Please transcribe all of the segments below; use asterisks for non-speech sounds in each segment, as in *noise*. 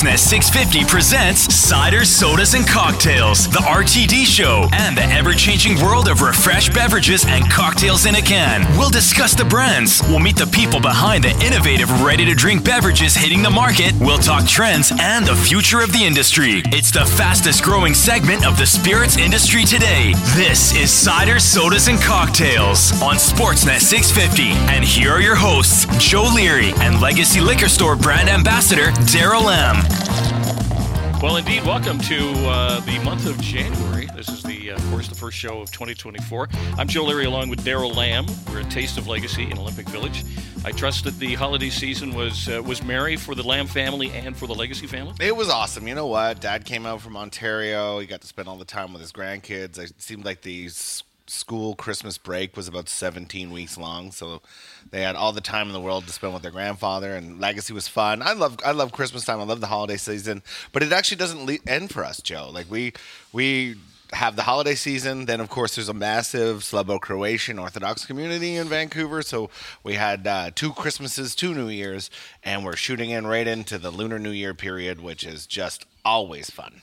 Sportsnet 650 presents Cider, Sodas, and Cocktails, the RTD show, and the ever changing world of refreshed beverages and cocktails in a can. We'll discuss the brands, we'll meet the people behind the innovative, ready to drink beverages hitting the market, we'll talk trends and the future of the industry. It's the fastest growing segment of the spirits industry today. This is Cider, Sodas, and Cocktails on Sportsnet 650. And here are your hosts, Joe Leary and Legacy Liquor Store brand ambassador, Darryl Lamb. Well, indeed, welcome to uh, the month of January. This is the, uh, of course, the first show of 2024. I'm Joe Leary along with Darryl Lamb. We're at Taste of Legacy in Olympic Village. I trust that the holiday season was uh, was merry for the Lamb family and for the Legacy family. It was awesome. You know what? Dad came out from Ontario. He got to spend all the time with his grandkids. It seemed like the s- school Christmas break was about 17 weeks long, so they had all the time in the world to spend with their grandfather. And Legacy was fun. I love I love Christmas time. I love the holiday season, but it actually doesn't le- end for us, Joe. Like we we have the holiday season. Then, of course, there's a massive Slavo-Croatian Orthodox community in Vancouver. So we had uh, two Christmases, two New Years, and we're shooting in right into the Lunar New Year period, which is just always fun.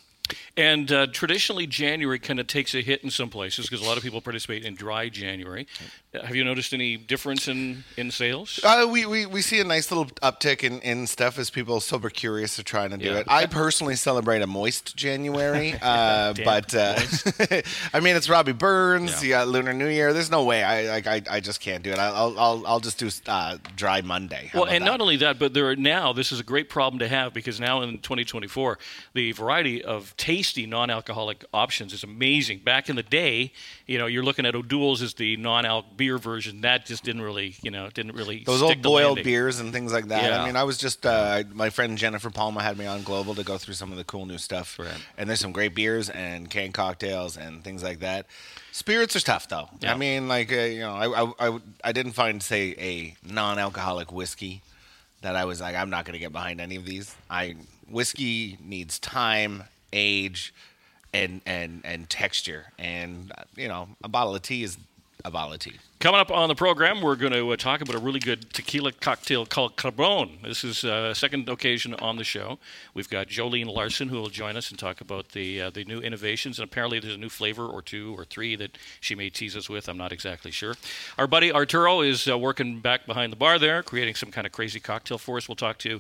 And uh, traditionally, January kind of takes a hit in some places because a lot of people participate in dry January. Uh, Have you noticed any difference in, in sales? Uh, we, we, we see a nice little uptick in, in stuff as people are super curious to trying to do Yeah. it. I personally celebrate a moist January, *laughs* uh, but uh, *laughs* I mean it's Robbie Burns, Yeah. you got Lunar New Year. There's no way I like I, I just can't do it. I'll I'll I'll just do uh, dry Monday. How Well, and that? not only that, but there are now this is a great problem to have because now in 2024, the variety of tasty non-alcoholic options is amazing. Back in the day, you know, you're looking at O'Doul's as the non-alc beer version. That just didn't really, you know, didn't really those old boiled beers and things like that. Yeah. I mean, I was just uh, my friend Jennifer Palma had me on Global to go through some of the cool new stuff. Right. And there's some great beers and canned cocktails and things like that. Spirits are tough though. Yeah. I mean, like uh, you know, I, I, I I didn't find say a non-alcoholic whiskey that I was like I'm not going to get behind any of these. I whiskey needs time, age, and and and texture, and uh, you know, a bottle of tea is a bottle of tea. Coming up on the program, we're going to uh, talk about a really good tequila cocktail called Cabron. This is a second occasion on the show. We've got Jolene Larson who will join us and talk about the uh, the new innovations. And apparently, there's a new flavor or two or three that she may tease us with. I'm not exactly sure. Our buddy Arturo is uh, working back behind the bar there, creating some kind of crazy cocktail for us. We'll talk to uh,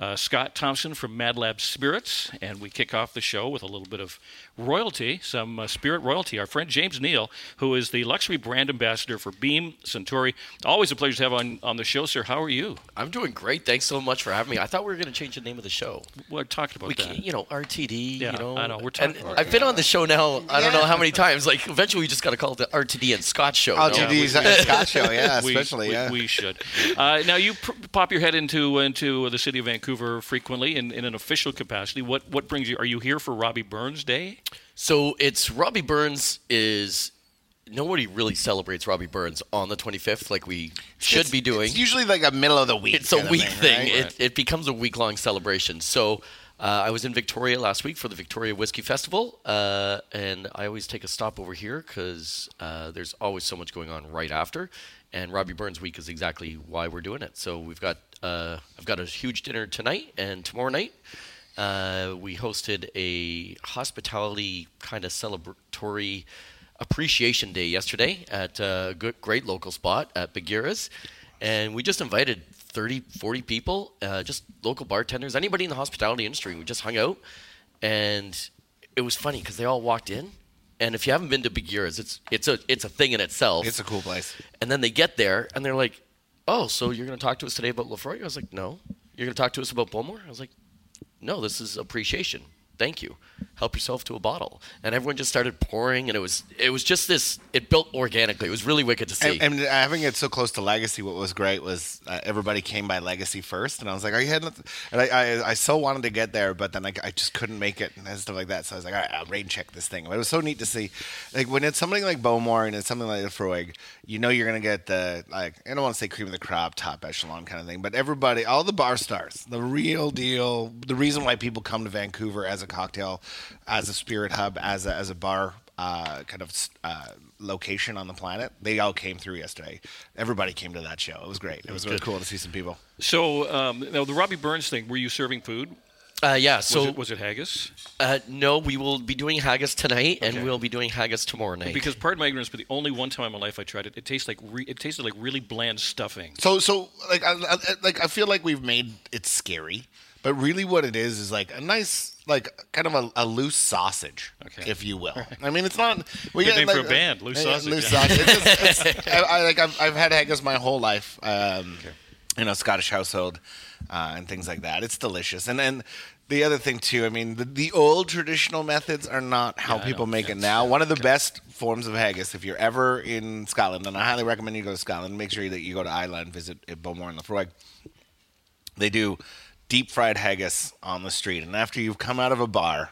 Uh, Scott Thompson from Mad Lab Spirits, and we kick off the show with a little bit of royalty, some uh, spirit royalty. Our friend James Neal, who is the luxury brand ambassador for Beam Suntory. Always a pleasure to have on on the show, sir. How are you? I'm doing great. Thanks so much for having me. I thought we were going to change the name of the show. We're talking about We that. can't, you know, RTD. Yeah, you know, I know. We're talking about. I've been on the show now. I don't know how many times. Like, eventually, we just got to call it the RTD and Scott show. Oh, no? GD's Scott show, yeah, we, especially we, yeah. we should. Uh, now you pr- pop your head into into the city of Vancouver frequently in, in an official capacity. What what brings you? Are you here for Robbie Burns Day? So it's Robbie Burns is. Nobody really celebrates Robbie Burns on the 25th like we should It's- be doing. It's usually like a middle of the week. It's a week thing. right? It, it becomes a week long celebration. So uh, I was in Victoria last week for the Victoria Whiskey Festival, uh, and I always take a stop over here because uh, there's always so much going on right after. And Robbie Burns Week is exactly why we're doing it. So we've got uh, I've got a huge dinner tonight and tomorrow night. Uh, we hosted a hospitality kind of celebratory appreciation day yesterday at a good, great local spot at Bagheera's. And we just invited 30, 40 people, uh, just local bartenders, anybody in the hospitality industry. We just hung out. And it was funny because they all walked in. And if you haven't been to Bagheera's, it's, it's, a, it's a thing in itself. It's a cool place. And then they get there and they're like, "Oh, so you're going to talk to us today about Laphroaig?" I was like, "No." You're going to talk to us about Bowmore? I was like, "No, this is appreciation. Thank you. Help yourself to a bottle." And everyone just started pouring, and it was it was just this. It built organically. It was really wicked to see. And, and having it so close to Legacy, what was great was uh, everybody came by Legacy first, and I was like, "Are you heading?" And I, I, I so wanted to get there, but then I, I just couldn't make it and stuff like that. So I was like, "All right, I'll rain check this thing." But it was so neat to see, like when it's something like Bowmore and it's something like the Laphroaig, you know, you're gonna get the like I don't want to say cream of the crop, top echelon kind of thing, but everybody, all the bar stars, the real deal, the reason why people come to Vancouver as a cocktail, as a spirit hub, as a, as a bar uh, kind of uh, location on the planet. They all came through yesterday. Everybody came to that show. It was great. It was really cool to see some people. So um, now the Robbie Burns thing. Were you serving food? Uh, yeah. Was, So it, was it haggis? uh, no, we will be doing haggis tonight, Okay. and we'll be doing haggis tomorrow night. Because pardon my ignorance, but the only one time in my life I tried it, it tastes like re- it tasted like really bland stuffing. So so like I, I, like I feel like we've made it scary, but really what it is is like a nice like kind of a, a loose sausage, Okay. if you will. I mean, it's not. We Good get, name like, for a band, Loose yeah, Sausage. Loose sausage. It's just, it's, *laughs* I, I like I've, I've had haggis my whole life. Um, You know, Scottish household uh, and things like that. It's delicious, and and. The other thing too, I mean, the, the old traditional methods are not how Yeah, people make it now. One of the best forms of haggis, if you're ever in Scotland, and I highly recommend you go to Scotland, make sure that you go to Islay and visit Bowmore and Laphroaig they do deep fried haggis on the street. And after you've come out of a bar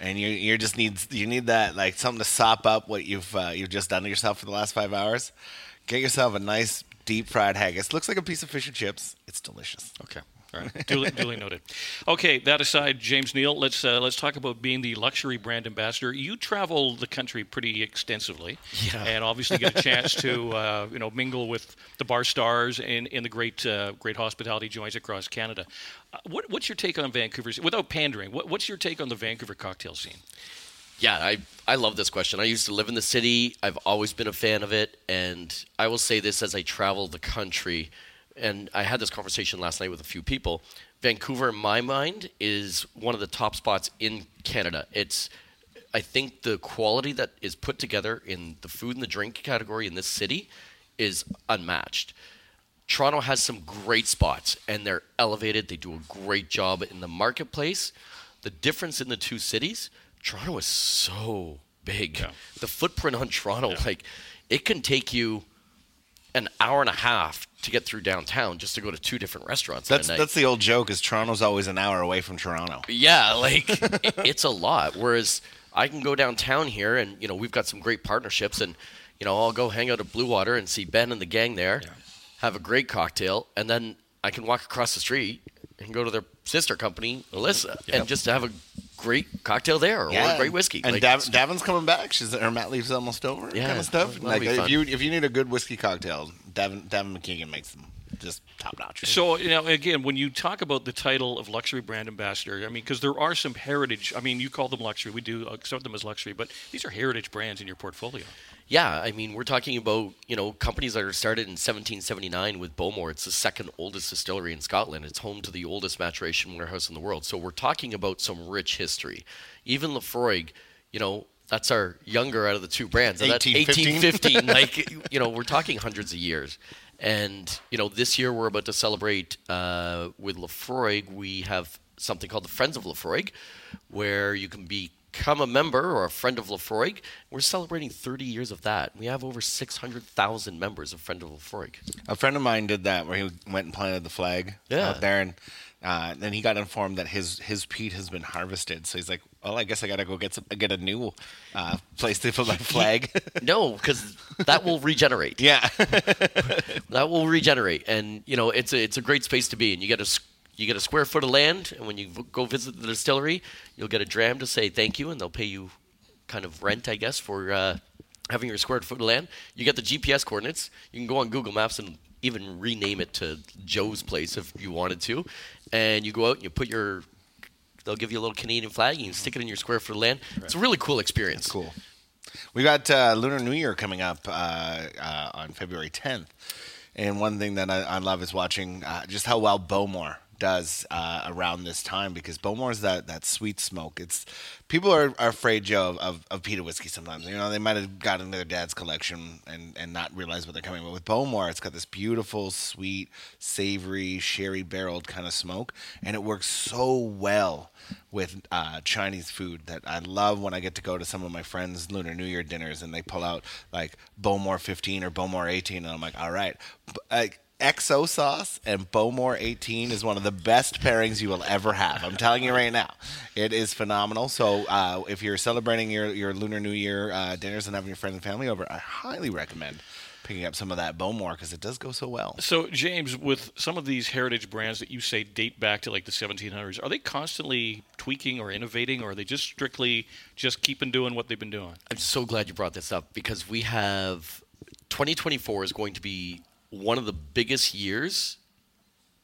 and you you just need you need that like something to sop up what you've uh, you've just done to yourself for the last five hours get yourself a nice deep fried haggis. Looks like a piece of fish and chips. It's delicious. Okay. All right. Duly, duly noted. Okay, that aside, James Neal, let's uh, let's talk about being the luxury brand ambassador. You travel the country pretty extensively, Yeah. and obviously get a chance to uh, you know mingle with the bar stars and in the great uh, great hospitality joints across Canada. Uh, what, what's your take on Vancouver's? Without pandering, what, what's your take on the Vancouver cocktail scene? Yeah, I, I love this question. I used to live in the city. I've always been a fan of it. And I will say this as I travel the country, and I had this conversation last night with a few people. Vancouver, in my mind, is one of the top spots in Canada. It's, I think, the quality that is put together in the food and the drink category in this city is unmatched. Toronto has some great spots and they're elevated. They do a great job in the marketplace. The difference in the two cities, Toronto is so big. Yeah. The footprint on Toronto, like, it can take you an hour and a half to get through downtown just to go to two different restaurants. that's night. that's the old joke is toronto's always an hour away from toronto Yeah, like *laughs* it, it's a lot. Whereas I can go downtown here, and you know we've got some great partnerships, and you know I'll go hang out at Blue Water and see Ben and the gang there, have a great cocktail, and then I can walk across the street and go to their sister company, Elisa, and just have a great cocktail there or a great whiskey. And Like, Dav- Davin's coming back. She's her mat leave's almost over. Yeah, kind of stuff. Like if you if you need a good whiskey cocktail, Davin Davin McKeegan makes them just top notch. So you know, again, when you talk about the title of luxury brand ambassador, I mean, because there are some heritage. I mean, you call them luxury. We do uh, accept them as luxury, but these are heritage brands in your portfolio. Yeah, I mean, we're talking about you know companies that are started in 1779 with Bowmore. It's the second oldest distillery in Scotland. It's home to the oldest maturation warehouse in the world. So we're talking about some rich history. Even Laphroaig, you know, that's our younger out of the two brands. And that's 1815. 1815. *laughs* like you know, we're talking hundreds of years. And you know, this year we're about to celebrate uh, with Laphroaig. We have something called the Friends of Laphroaig, where you can become a member or a friend of Laphroaig. We're celebrating 30 years of that. We have over 600,000 members of Friend of Laphroaig. A friend of mine did that where he went and planted the flag Yeah. out there, and uh, then he got informed that his his peat has been harvested. So he's like, "Well, I guess I gotta go get some, get a new uh, place to put my flag." *laughs* No, because that will regenerate. yeah, *laughs* that will regenerate and you know it's a it's a great space to be and you get a you get a square foot of land and when you go visit the distillery you'll get a dram to say thank you and they'll pay you kind of rent i guess for uh, having your square foot of land you get the gps coordinates you can go on google maps and even rename it to joe's place if you wanted to. And you go out and you put your they'll give you a little canadian flag and you stick it in your square foot of land. It's a really cool experience. Cool. We got uh, Lunar New Year coming up uh, uh, on February 10th, and one thing that I, I love is watching uh, just how well Bowmore does uh, around this time because Bowmore's that that sweet smoke. It's people are, are afraid, Joe, of, of, of peated whiskey sometimes. You know, they might have got into their dad's collection and, and not realize what they're coming. But with Bowmore, it's got this beautiful, sweet, savory, sherry barreled kind of smoke, and it works so well with uh, Chinese food that I love when I get to go to some of my friends' Lunar New Year dinners and they pull out like Bowmore 15 or Bowmore 18, and I'm like, all right. Like, XO sauce and Bowmore 18 is one of the best pairings you will ever have. I'm telling you right now, it is phenomenal. So uh, if you're celebrating your, your Lunar New Year uh, dinners and having your friends and family over, I highly recommend picking up some of that Bowmore because it does go so well. So, James, with some of these heritage brands that you say date back to like the 1700s, are they constantly tweaking or innovating, or are they just strictly just keeping doing what they've been doing? I'm so glad you brought this up because we have 2024 is going to be one of the biggest years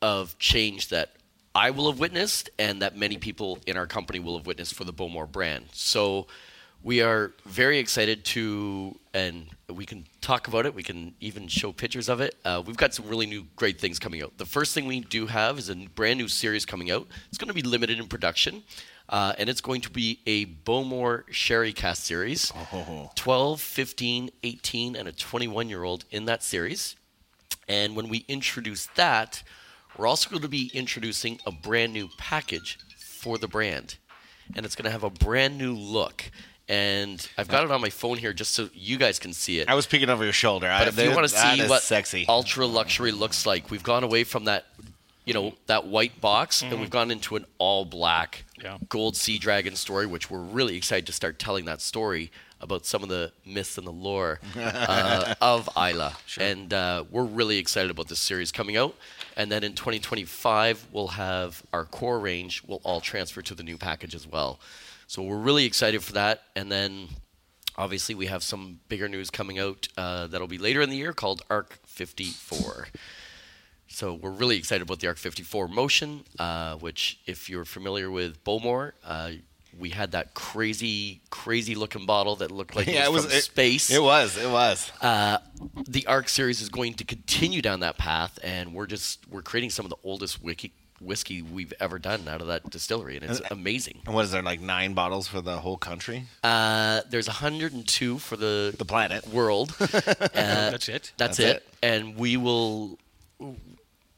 of change that I will have witnessed and that many people in our company will have witnessed for the Bowmore brand. So we are very excited to, and we can talk about it. We can even show pictures of it. Uh, we've got some really new great things coming out. The first thing we do have is a brand new series coming out. It's going to be limited in production. Uh, and it's going to be a Bowmore Sherry Cask series. Oh. 12, 15, 18, and a 21 year old in that series. And when we introduce that, we're also going to be introducing a brand new package for the brand. And it's going to have a brand new look. And I've got it on my phone here just so you guys can see it. I was peeking over your shoulder. But if you want to see what sexy, ultra luxury looks like, we've gone away from that, you know, that white box, and mm-hmm. we've gone into an all black Yeah. gold sea dragon story, which we're really excited to start telling that story about some of the myths and the lore *laughs* uh, of Islay. And uh, we're really excited about this series coming out. And then in 2025, we'll have our core range will all transfer to the new package as well. So we're really excited for that. And then obviously we have some bigger news coming out uh, that'll be later in the year called ARC 54. So we're really excited about the ARC 54 motion, uh, which if you're familiar with Bowmore, uh, we had that crazy, crazy looking bottle that looked like *laughs* yeah, it it was was from it- space. It was. It was. the ARC series is going to continue down that path, and we're just we're creating some of the oldest wiki, whiskey we've ever done out of that distillery, and it's amazing. and what is there like nine bottles for the whole country? Uh, there's 102 for the The planet. world. *laughs* Uh, That's it. That's, That's it. it. And we will.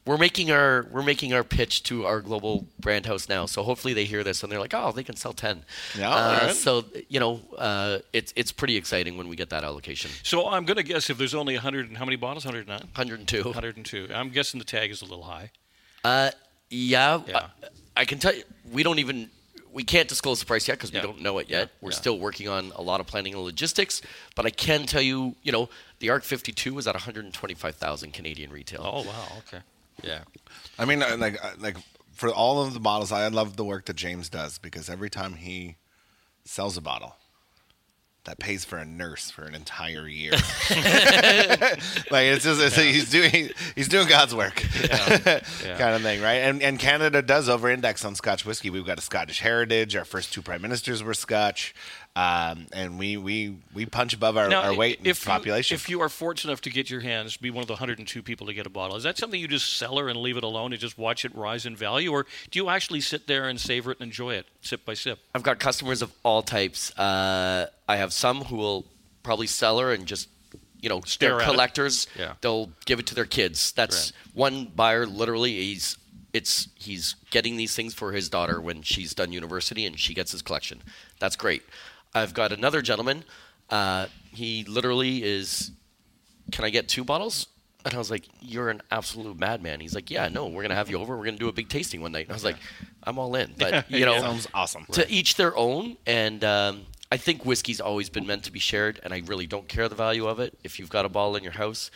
We're making our we're making our pitch to our global brand house now. So hopefully they hear this and they're like, oh, they can sell ten. Yeah, Uh, alright. So you know, uh, it's it's pretty exciting when we get that allocation. So I'm going to guess if there's only 100 and how many bottles? 109? 102. 102. I'm guessing the tag is a little high. Uh, yeah. Yeah. I, I can tell you, we don't even we can't disclose the price yet because Yeah. we don't know it yet. Yeah. We're Yeah. still working on a lot of planning and logistics. But I can tell you, you know, the ARC 52 is at 125,000 Canadian retail. Oh wow. Okay. Yeah. I mean, uh, like, uh, like for all of the bottles, I love the work that James does because every time he sells a bottle, that pays for a nurse for an entire year. *laughs* like it's just it's, he's doing he's doing God's work, Yeah. *laughs* kind of thing, right? And and Canada does over-index on Scotch whiskey. We've got a Scottish heritage. Our first two prime ministers were Scotch, um, and we we we punch above our, Now, our weight in if population. You, if you are fortunate enough to get your hands, be one of the 102 people to get a bottle, is that something you just cellar and leave it alone and just watch it rise in value, or do you actually sit there and savor it and enjoy it, sip by sip? I've got customers of all types. Uh, I have some who will probably sell her and just, you know, Stare they're it. collectors. Yeah. They'll give it to their kids. That's one buyer. Literally, he's it's he's getting these things for his daughter when she's done university and she gets his collection. That's great. I've got another gentleman. Uh, he literally is. Can I get two bottles? And I was like, "You're an absolute madman." He's like, "Yeah, no, we're gonna have you over. We're gonna do a big tasting one night." And I was like, "I'm all in." *laughs* But you know, sounds awesome. to each their own and um, i think whiskey's always been meant to be shared and i really don't care the value of it if you've got a bottle in your house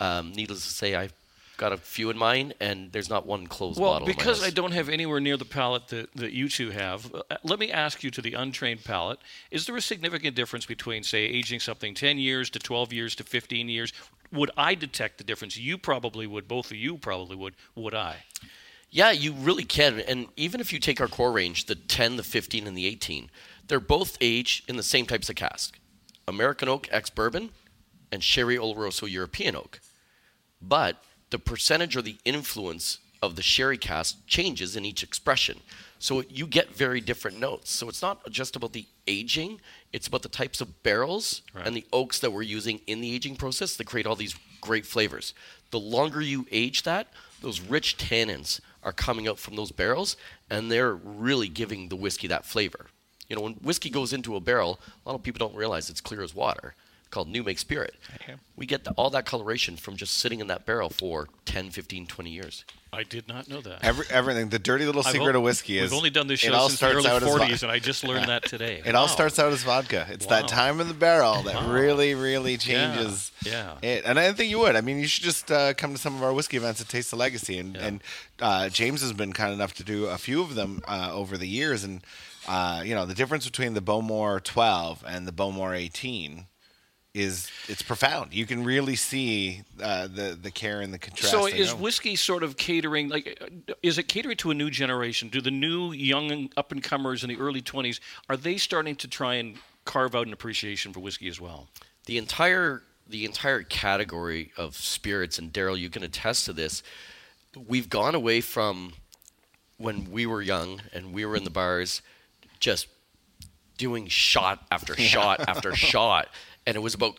um, needless to say i've got a few in mine and there's not one closed Well, bottle my because I don't have anywhere near the palate that, that you two have, uh, let me ask you to the untrained palate, is there a significant difference between, say, aging something 10 years to 12 years to 15 years? Would I detect the difference? You probably would. Both of you probably would. Would I? Yeah, you really can. And even if you take our core range, the 10, the 15, and the 18, they're both aged in the same types of cask American oak ex bourbon and Sherry Oloroso European oak. But the percentage or the influence of the sherry cask changes in each expression. So you get very different notes. So it's not just about the aging, it's about the types of barrels Right. and the oaks that we're using in the aging process that create all these great flavors. The longer you age that, those rich tannins are coming out from those barrels and they're really giving the whiskey that flavor. You know, when whiskey goes into a barrel, a lot of people don't realize it's clear as water. Called New Make Spirit. We get the, all that coloration from just sitting in that barrel for 10, 15, 20 years. I did not know that. Every, everything. The dirty little I've secret o- of whiskey is We've only done this show all since the early out as vo- 40s, and I just learned that today. *laughs* It all Wow. starts out as vodka. It's Wow. that time in the barrel that Wow. really, really changes Yeah. it. And I think you would. I mean, you should just uh, come to some of our whiskey events at Taste the Legacy. And, and uh, James has been kind enough to do a few of them uh, over the years. And, uh, you know, the difference between the Bowmore 12 and the Bowmore 18 is it's profound. You can really see uh, the the care and the contrast. So is whiskey sort of catering like uh, is it catering to a new generation? Do the new young up and comers in the early 20s are they starting to try and carve out an appreciation for whiskey as well? the entire the entire category of spirits and Darryl you can attest to this we've gone away from when we were young and we were in the bars just doing shot after *laughs* shot after shot and it was about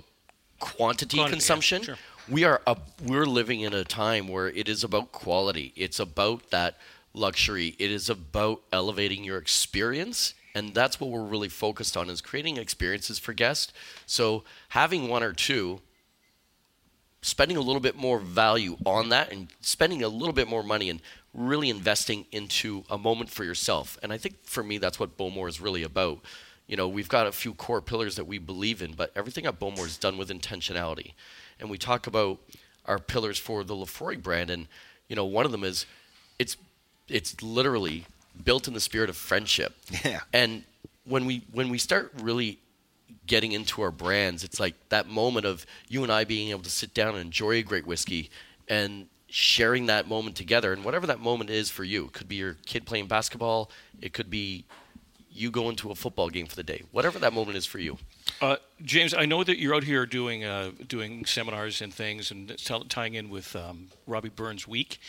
quantity, Quantity, yeah, consumption sure. we are up we're living in a time where it is about quality it's about that luxury it is about elevating your experience and that's what we're really focused on is creating experiences for guests so having one or two spending a little bit more value on that and spending a little bit more money and really investing into a moment for yourself. And I think for me, that's what Bowmore is really about. You know, we've got a few core pillars that we believe in, but everything at Bowmore is done with intentionality. And we talk about our pillars for the Laphroaig brand, and you know, one of them is it's it's literally built in the spirit of friendship. Yeah. And when we when we start really getting into our brands, it's like that moment of you and I being able to sit down and enjoy a great whiskey and sharing that moment together. And whatever that moment is for you, it could be your kid playing basketball, it could be you go into a football game for the day, whatever that moment is for you. Uh, James, I know that you're out here doing uh, doing seminars and things, and tell, tying in with um, Robbie Burns Week.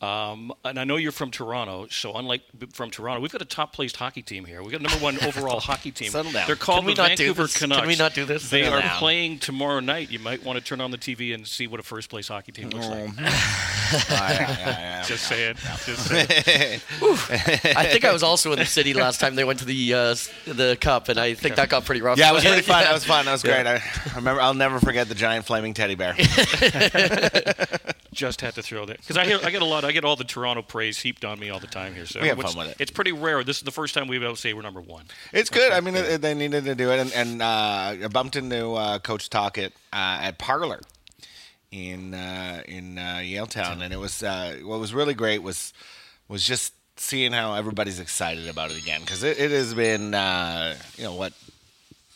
Um, and I know you're from Toronto, so unlike from Toronto, we've got a top placed hockey team here. We've got a number one overall *laughs* hockey team. Settle down. They're called Can the not do Vancouver this? Can we not do this? They Settle are down. playing tomorrow night. You might want to turn on the TV and see what a first place hockey team looks like. Just saying. *laughs* Just saying. I think I was also in the city last time they went to the uh, the cup, and I think that got pretty rough. Yeah, it was really *laughs* fun. Yeah. That was fun. That was great. I remember. I'll never forget the giant flaming teddy bear. Just had to throw that because I hear I get a lot. I get all the Toronto praise heaped on me all the time here. So We have it's- fun with it. It's pretty rare. This is the first time we've able to say we're number one. It's good. I mean, it, they needed to do it, and, and uh, I bumped into uh, Coach Tocchet uh, at Parlor in uh, in uh, Yaletown, and it was uh, what was really great was was just seeing how everybody's excited about it again because it, it has been uh, you know what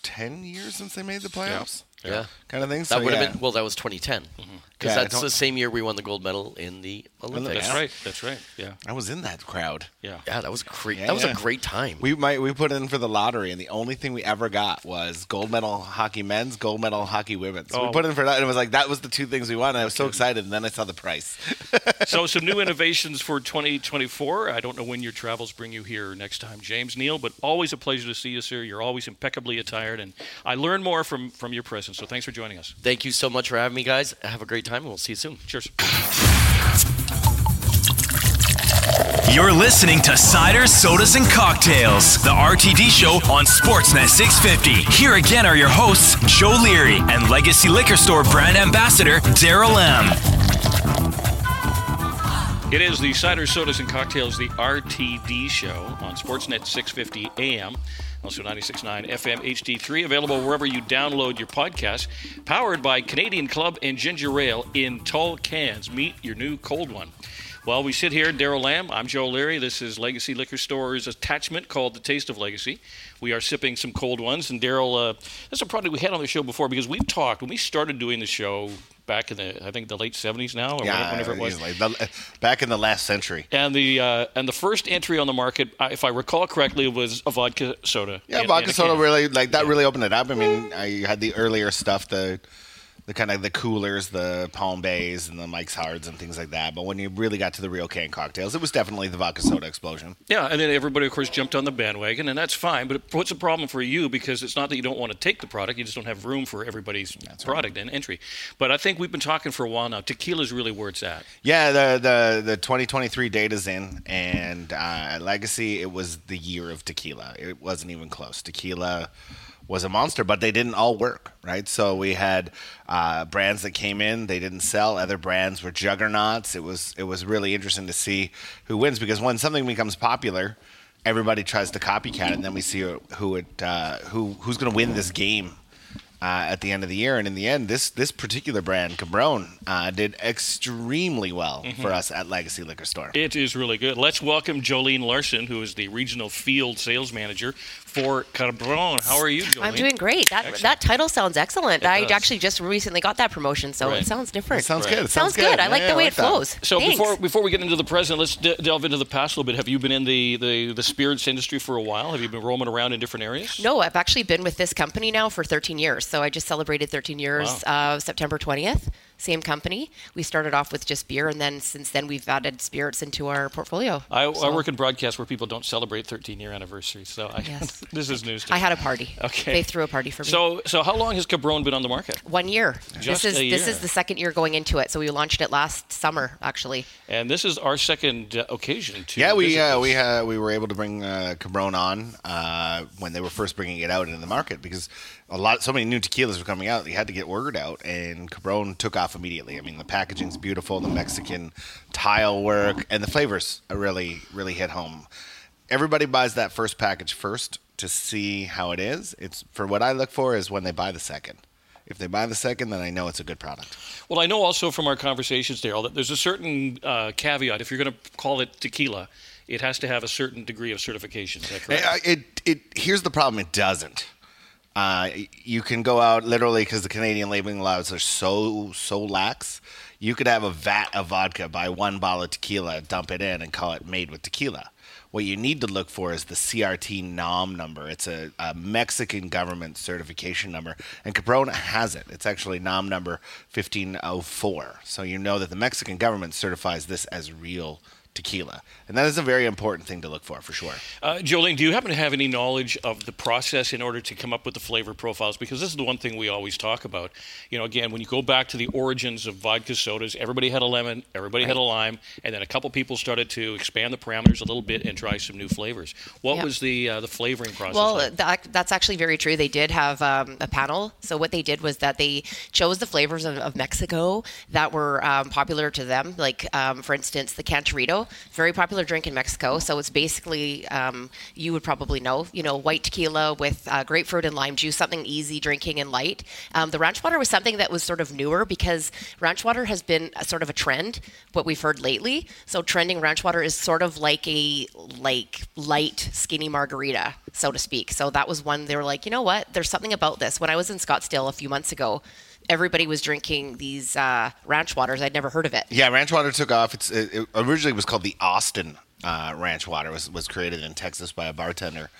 ten years since they made the playoffs, Yeah. Kind of thing. That So, would yeah. have been well. That was 2010, because mm-hmm. Yeah, that's the same year we won the gold medal in the Olympics. That's Yeah. right. That's right. Yeah. I was in that crowd. Yeah. Yeah, that was great. Yeah, that was yeah. a great time. We might we put in for the lottery, and the only thing we ever got was gold medal hockey men's, gold medal hockey women's. So Oh. we put in for that, and it was like that was the two things we won. I was so excited, and then I saw the price. *laughs* So some new innovations for 2024. I don't know when your travels bring you here next time, James Neal, but always a pleasure to see you, sir. You're always impeccably attired, and I learn more from from your presence. So thanks for joining us. Thank you so much for having me, guys. Have a great time, and we'll see you soon. Cheers. You're listening to Ciders, Sodas, and Cocktails, the RTD show on Sportsnet 650. Here again are your hosts, Joe Leary and Legacy Liquor Store brand ambassador, Darryl M. It is the Cider, Sodas, and Cocktails, the RTD show on Sportsnet 650 AM, also 96.9 FM HD3, available wherever you download your podcast. Powered by Canadian Club and Ginger Ale in tall cans. Meet your new cold one. Well, we sit here, Darryl Lamb. I'm Joe Leary. This is Legacy Liquor Store's attachment called The Taste of Legacy. We are sipping some cold ones. And Darryl, uh, this is a product we had on the show before because we've talked, when we started doing the show back in the, I think, the late 70s now, or yeah, whenever it was. easily. The- back in the last century. And the uh, and the first entry on the market, uh, if I recall correctly, was a vodka soda. Yeah, in- vodka in a soda really like that. Really opened it up. I mean, I had the earlier stuff, the the kind of the coolers, the Palm Bays, and the Mike's Hards and things like that. But when you really got to the real can cocktails, it was definitely the vodka soda explosion. Yeah, and then everybody, of course, jumped on the bandwagon, and that's fine. But it puts a problem for you because it's not that you don't want to take the product; you just don't have room for everybody's product and entry. But I think we've been talking for a while now. Tequila's really where it's at. Yeah, the the the 2023 data's in, and uh, at Legacy, it was the year of tequila. It wasn't even close. Tequila was a monster, but they didn't all work, right? So we had uh, brands that came in, they didn't sell. Other brands were juggernauts. It was it was really interesting to see who wins because when something becomes popular, everybody tries to copycat it, and then we see who it uh, who who's going to win this game uh, at the end of the year. And in the end, this this particular brand, Cabron, uh, did extremely well for us at Legacy Liquor Store. It is really good. Let's welcome Jolene Larson, who is the regional field sales manager for Cabron. How are you, Jolene? I'm doing great. That that title sounds excellent. I does. actually just recently got that promotion, so Right. it sounds different. It sounds Right. good. It Sounds good. I Yeah, like yeah, the way like it that. flows. So Thanks. before before we get into the present, let's de- delve into the past a little bit. Have you been in the, the, the spirits industry for a while? Have you been roaming around in different areas? No, I've actually been with this company now for 13 years. So I just celebrated 13 years uh, September 20th. Same company. We started off with just beer, and then since then we've added spirits into our portfolio. I, I work in broadcast where people don't celebrate 13 year anniversaries, so I, Yes. *laughs* this is news to I me. had a party. Okay. They threw a party for me. So so how long has Cabron been on the market? one year. Just this is a this is the second year going into it. So we launched it last summer, actually. And this is our second uh, occasion to Yeah, we visit uh, this. we uh, we were able to bring uh, Cabron on uh, when they were first bringing it out into the market because a lot, so many new tequilas were coming out. They had to get word out, and Cabron took off immediately. I mean, the packaging's beautiful, the Mexican tile work, and the flavors really really hit home. Everybody buys that first package first to see how it is. It's for what I look for is when they buy the second. If they buy the second, then I know it's a good product. Well, I know also from our conversations, Darryl, that there's a certain uh, caveat. If you're going to call it tequila, it has to have a certain degree of certification. Is that correct? Uh, It, it here's the problem. It doesn't. Uh, you can go out literally because the Canadian labeling laws are so so lax. You could have a vat of vodka, buy one bottle of tequila, dump it in, and call it made with tequila. What you need to look for is the CRT NOM number. It's a, a Mexican government certification number, and Cabron has it. It's actually NOM number 1504. So you know that the Mexican government certifies this as real tequila, and that is a very important thing to look for, for sure. Uh, Jolene, do you happen to have any knowledge of the process in order to come up with the flavor profiles? Because this is the one thing we always talk about. You know, again, when you go back to the origins of vodka sodas, everybody had a lemon, everybody had a lime, and then a couple people started to expand the parameters a little bit and try some new flavors. What Yep. was the uh, the flavoring process? Well, like? that, that's actually very true. They did have um, a panel. So what they did was that they chose the flavors of, of Mexico that were um, popular to them. Like, um, for instance, the Cantarito, very popular drink in Mexico. So it's basically um, you would probably know, you know, white tequila with uh, grapefruit and lime juice, something easy drinking and light. Um, the ranch water was something that was sort of newer because ranch water has been a sort of a trend. What we've heard lately. So trending ranch water is sort of like a like light skinny margarita, so to speak. So that was one they were like, you know what? There's something about this. When I was in Scottsdale a few months ago, everybody was drinking these uh, ranch waters. I'd never heard of it. Yeah, ranch water took off. It's it, it originally was called the Austin uh, ranch water. It was was created in Texas by a bartender,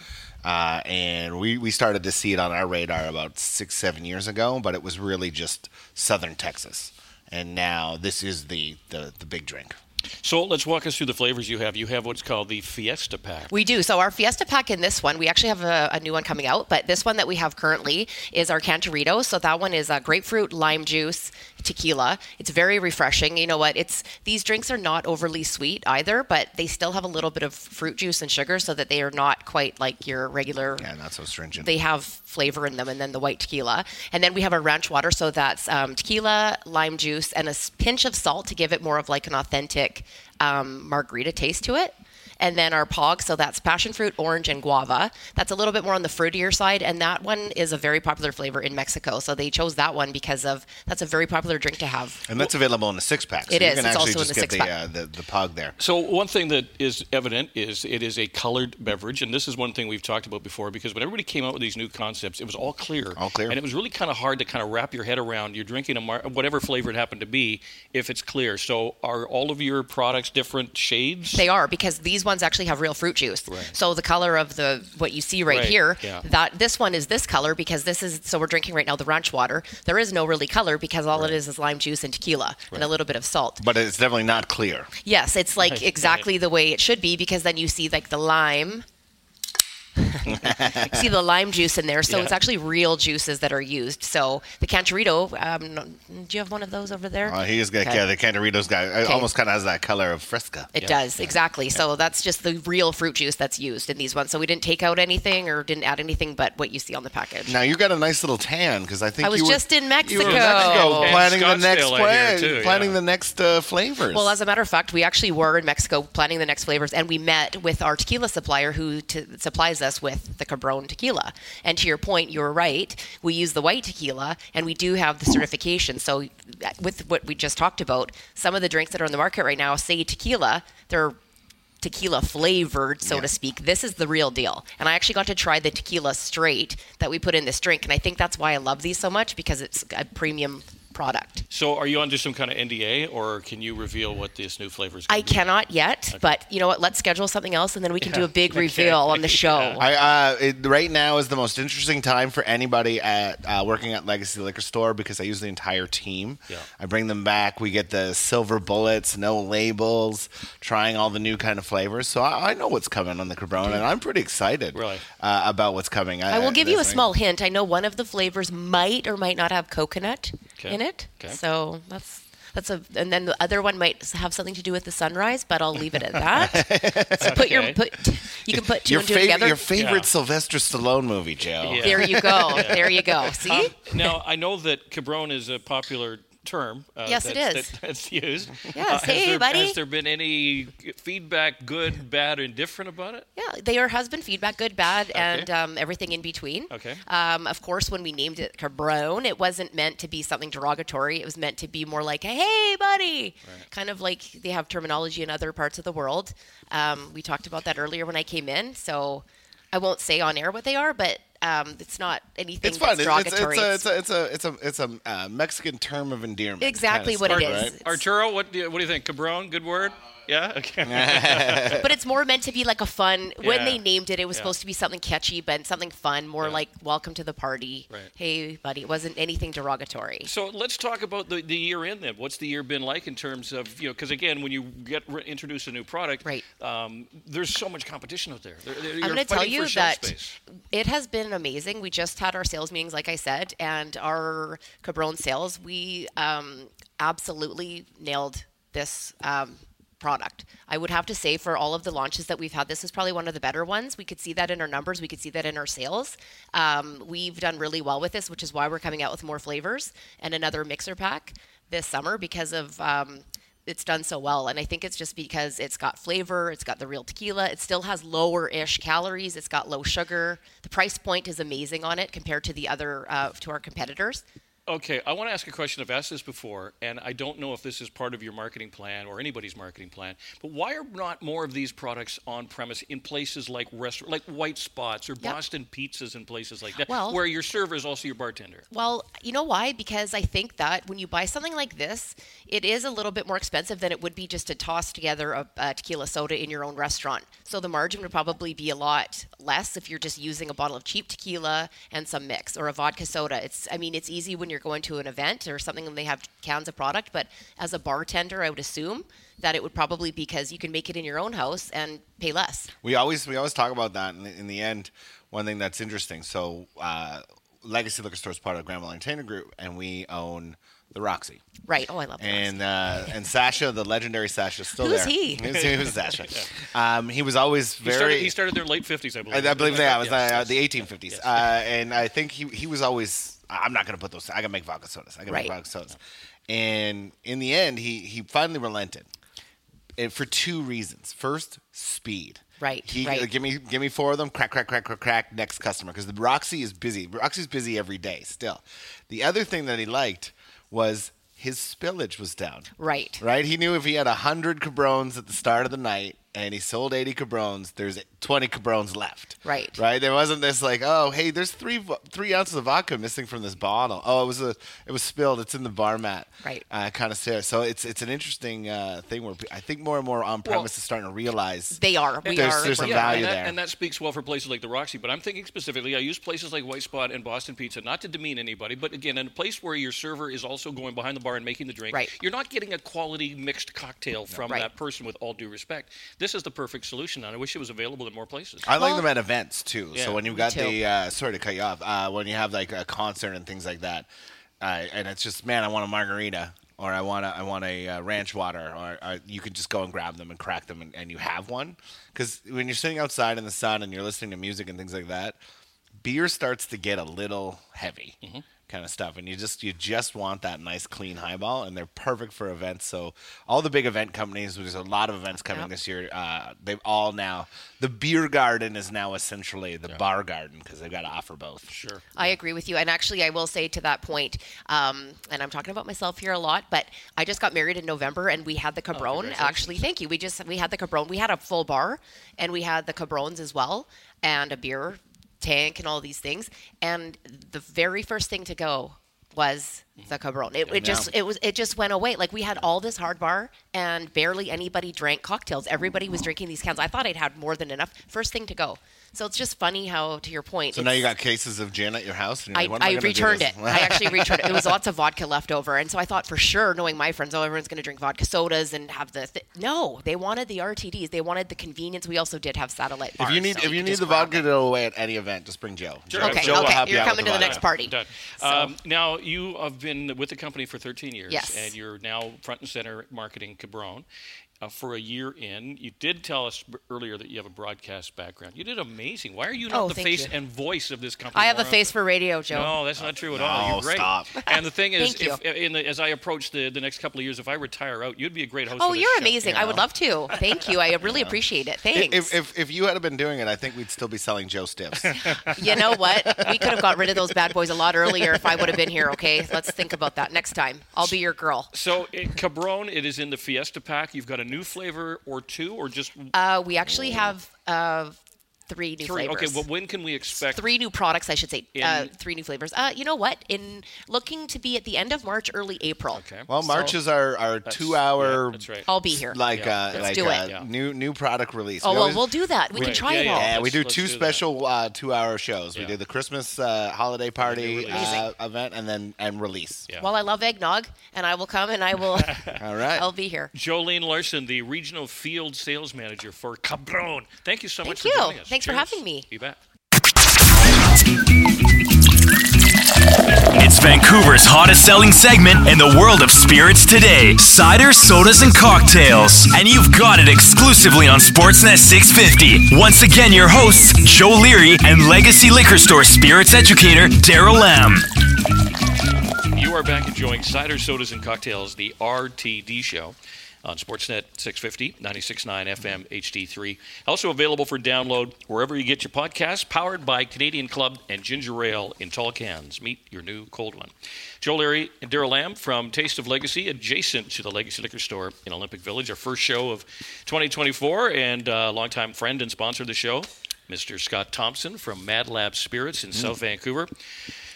uh, and we we started to see it on our radar about six seven years ago. But it was really just Southern Texas, and now this is the the, the big drink. So let's walk us through the flavors you have. You have what's called the Fiesta Pack. We do. So our Fiesta pack in this one, we actually have a, a new one coming out, but this one that we have currently is our Cantarito. So that one is uh, grapefruit, lime juice, tequila. It's very refreshing. You know what? It's these drinks are not overly sweet either, but they still have a little bit of fruit juice and sugar, so that they are not quite like your regular. Yeah, not so stringent. They have flavor in them, and then the white tequila, and then we have our ranch water. So that's um, tequila, lime juice, and a pinch of salt to give it more of like an authentic um, margarita taste to it. And then our pog, so that's passion fruit, orange, and guava. That's a little bit more on the fruitier side, and that one is a very popular flavor in Mexico. So they chose that one because of that's a very popular drink to have. and that's available in a six pack. So It you is. can It's actually also in just the the, six-pack. uh, the the pog there. So one thing that is evident is it is a colored beverage, and this is one thing we've talked about before. Because when everybody came out with these new concepts, it was all clear, All clear. and it was really kind of hard to kind of wrap your head around. You're drinking a mar- whatever flavor it happened to be, if it's clear. So are all of your products different shades? They are because these ones actually have real fruit juice. Right. So the color of the what you see right, Right, here, yeah. that this one is this color because this is so we're drinking right now the ranch water. There is no really color because all it is is lime juice and tequila and a little bit of salt. But it's definitely not clear. Yes, it's like *laughs* exactly the way it should be because then you see like the lime. See the lime juice in there, so Yeah. it's actually real juices that are used. So the Cantarito, um, do you have one of those over there? Uh, he is got Okay. yeah, the Cantaritos guy. It Okay. almost kind of has that color of Fresca. It Yeah. does exactly. So that's just the real fruit juice that's used in these ones. So we didn't take out anything or didn't add anything but what you see on the package. Now you got a nice little tan because I think I was you were, just in You were in Mexico. Mexico planning the next Scottsdale, I hear, play, too, planning yeah. the next uh, flavors. Well, as a matter of fact, we actually were in Mexico planning the next flavors, and we met with our tequila supplier who t- supplies us with the Cabron tequila. And to your point, you're right. We use the white tequila, and we do have the certification. So, uh, with what we just talked about, some of the drinks that are on the market right now say tequila. They're tequila flavored, so Yeah. to speak. This is the real deal. And I actually got to try the tequila straight that we put in this drink. And I think that's why I love these so much because it's a premium product. So, are you under some kind of NDA, or can you reveal what this new flavor is? I cannot yet, but you know what? Let's schedule something else and then we can do a big *laughs* Okay. reveal on the *laughs* show. I, uh, it, right now is the most interesting time for anybody at uh, working at Legacy Liquor Store because I use the entire team. Yeah. I bring them back. We get the silver bullets, no labels, trying all the new kind of flavors. So I, I know what's coming on the Cabron, and I'm pretty excited Really? uh, about what's coming. I will give you a this thing- small hint. I know one of the flavors might or might not have coconut Okay. in it. Okay. So that's that's a and then the other one might have something to do with the sunrise, but I'll leave it at that. *laughs* so put your put you can put two Your and two favorite, together. your favorite Yeah. Sylvester Stallone movie, Joe. Yeah. There you go. *laughs* There you go. See? Um, now, I know that cabron is a popular term. Uh, Yes, it is. that- that's used. *laughs* Yes. has Hey, there, buddy. Has there been any feedback, good, bad, or indifferent about it? Yeah, they are husband feedback, good, bad, and um, everything in between. Okay. Um, of course, when we named it Cabron, it wasn't meant to be something derogatory. It was meant to be more like, "Hey, buddy," kind of like they have terminology in other parts of the world. Um, we talked about that earlier when I came in, so I won't say on air what they are, but um, it's not anything It's fun. that's It's, it's, it's, derogatory. a, it's a it's a it's a it's a uh, Mexican term of endearment. Exactly kinda what it stuff, is. right? Arturo, what do you, what do you think? Cabron, good word? Yeah. Okay. *laughs* but it's more meant to be like a fun. When Yeah. they named it, it was Yeah. supposed to be something catchy, but something fun, more Yeah. like "Welcome to the party." Right. Hey, buddy. It wasn't anything derogatory. So let's talk about the, the year in then. What's the year been like in terms of you know? Because again, when you get re- introduce a new product, Right. Um, there's so much competition out there. There- there- I'm going to tell you that space. it has been amazing. We just had our sales meetings, like I said, and our Cabron sales, we um, absolutely nailed this um, product. I would have to say, for all of the launches that we've had, this is probably one of the better ones. We could see that in our numbers, we could see that in our sales. Um, we've done really well with this, which is why we're coming out with more flavors and another mixer pack this summer because of. Um, it's done so well. And I think it's just because it's got flavor, it's got the real tequila, it still has lower ish calories, it's got low sugar. The price point is amazing on it compared to the other, uh, to our competitors. Okay, I want to ask a question. I've asked this before, and I don't know if this is part of your marketing plan or anybody's marketing plan. But why are not more of these products on premise in places like restaurant, like White Spots or Boston Pizzas and places like that, Well- where your server is also your bartender? Well, you know why? Because I think that when you buy something like this, it is a little bit more expensive than it would be just to toss together a, a tequila soda in your own restaurant. So the margin would probably be a lot less if you're just using a bottle of cheap tequila and some mix or a vodka soda. It's, I mean, it's easy when you're going to an event or something and they have cans of product, but as a bartender, I would assume that it would probably be because you can make it in your own house and pay less. We always we always talk about that. And in the end, one thing that's interesting. So, uh, Legacy Liquor Store is part of Granville Entertainment Group, and we own the Roxy. Right. Oh, I love that. And uh, and Sasha, the legendary Sasha, is still Who's there. he? *laughs* Who's, who's Sasha? *laughs* Um, he was always He very. started, he started there in late 50s, I believe. I, I believe that was Yes, uh, yes. the 1850s, uh, and I think he he was always. I'm not gonna put those. I gotta make vodka sodas. I gotta Right. make vodka sodas. And in the end, he he finally relented, and for two reasons. First, speed. Right, He right. uh, give me give me four of them. Crack crack crack crack crack. Next customer because the Roxy is busy. Roxy's busy every day still. The other thing that he liked was his spillage was down. Right. Right? He knew if he had a 100 cabrones at the start of the night and he sold 80 cabrones, there's 20 cabrones left. Right. Right? There wasn't this like, oh, hey, there's three three ounces of vodka missing from this bottle. Oh, it was a it was spilled. It's in the bar mat. Right. Uh, kind of there. So it's it's an interesting uh, thing where I think more and more on premise is starting to realize They are. We There's- are. there's some we're- value and that, there. And that speaks well for places like the Roxy. But I'm thinking specifically, I use places like White Spot and Boston Pizza, not to demean anybody, but again, in a place where your server is also going behind the bar and making the drink, Right. you're not getting a quality mixed cocktail from Right. that person with all due respect. This is the perfect solution, and I wish it was available in more places. I like Well- them at events too. Yeah, so when you've got too. the uh, sorry to cut you off, uh, when you have like a concert and things like that, uh, and it's just man, I want a margarita or I want a, I want a uh, ranch water, or, or you could just go and grab them and crack them, and, and you have one. Because when you're sitting outside in the sun and you're listening to music and things like that, beer starts to get a little heavy. Kind of stuff, and you just you just want that nice clean highball, and they're perfect for events. So all the big event companies, there's a lot of events coming Yep. this year. Uh, they've all now the beer garden is now essentially the bar garden because they've got to offer both. Sure. I agree with you. And actually, I will say to that point, um, and I'm talking about myself here a lot, but I just got married in November and we had the Cabron. actually, thank you. We just, we had the Cabron. We had a full bar and we had the Cabrons as well and a beer tank and all these things. And the very first thing to go was the Cabron. It, it just it was it just went away. Like we had all this hard bar and barely anybody drank cocktails. Everybody was drinking these cans. I thought I'd had more than enough. First thing to go. So it's just funny how, to your point. So now you got cases of gin at your house. And you're I, like, "When am I gonna do returned this?" it. I *laughs* actually returned it. It was lots of vodka left over, and so I thought for sure, knowing my friends, oh, everyone's going to drink vodka sodas and have the. Th- no, they wanted the RTDs. They wanted the convenience. We also did have satellite If you need so if you could need the vodka to go away at any event, just bring Joe. Joe, Okay, Joe okay, you you're coming to the vodka. next party. Done. So- Um, now you have been with the company for 13 years, Yes. and you're now front and center marketing Cabron. Uh, for a year in, you did tell us earlier that you have a broadcast background. You did amazing. Why are you not Oh, the face you. and voice of this company? I have a face for radio, Joe. No, that's not true at all. No, You're great. stop. *laughs* And the thing is, if, in the, as I approach the, the next couple of years, if I retire out, you'd be a great host. Oh, of this you're show. amazing. I would love to. Thank you. I really *laughs* appreciate it. Thanks. If, if if you had been doing it, I think we'd still be selling Joe Stiffs. *laughs* you know what? We could have got rid of those bad boys a lot earlier if I would have been here. Okay, let's think about that next time. I'll be your girl. So, Cabron, it is in the Fiesta pack. You've got a new flavor or two, or just Uh, we actually have uh, three new three? flavors. Okay, well, when can we expect? three new products, I should say. uh, three new flavors. Uh, you know what? In looking to be at the end of March, early April. Okay. Well, March So- is our, our two hour Yeah, that's right. I'll be here. like Yeah. uh, Let's like do uh, it. Yeah. new new product release. oh We well, always- we'll do that. We can try Yeah, it all. Yeah, we do two do special uh, two hour shows. Yeah. We do the Christmas uh, holiday party uh, event and then and release. Yeah. Well, I love eggnog, and I will come and I will. *laughs* All right. I'll be here. Jolene Larson, the regional field sales manager for Cabron. Thank you so Thank much you. for joining us. Thanks for having me. You bet. It's Vancouver's hottest selling segment in the world of spirits today cider, sodas, and cocktails. And you've got it exclusively on Sportsnet 650. Once again, your hosts, Joe Leary and Legacy Liquor Store spirits educator, Darryl Lamb. You are back enjoying cider, sodas, and cocktails, the RTD show on Sportsnet 650, 96.9 FM HD3. Also available for download wherever you get your podcasts, powered by Canadian Club and Ginger Ale in tall cans. Meet your new cold one. Joe Leary and Darryl Lamb from Taste of Legacy, adjacent to the Legacy Liquor Store in Olympic Village. Our first show of 2024, and uh, longtime friend and sponsor of the show, Mr. Scott Thompson from Mad Lab Spirits in South Vancouver.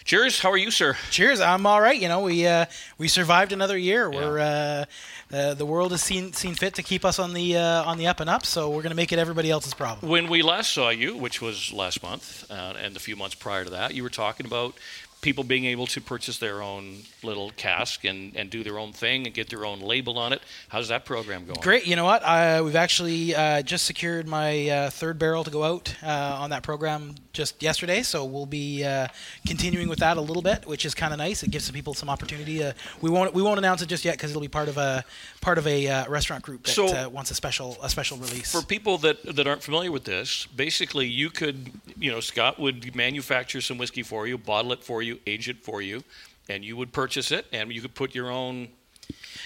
Cheers. How are you, sir? Cheers. I'm all right. You know, we uh, we survived another year. We're uh, uh, the world has seen seen fit to keep us on the uh, on the up and up. So we're going to make it everybody else's problem. When we last saw you, which was last month, uh, and a few months prior to that, you were talking about people being able to purchase their own little cask and, and do their own thing and get their own label on it. How's that program going? Great. You know what? Uh, we've actually uh, just secured my uh, third barrel to go out uh, on that program just yesterday. So we'll be uh, continuing with that a little bit, which is kind of nice. It gives some people some opportunity. Uh, we won't we won't announce it just yet because it'll be part of a part of a uh, restaurant group that So- uh, wants a special a special release. For people that, that aren't familiar with this, basically you could, you know, Scott would manufacture some whiskey for you, bottle it for you, age it for you, and you would purchase it, and you could put your own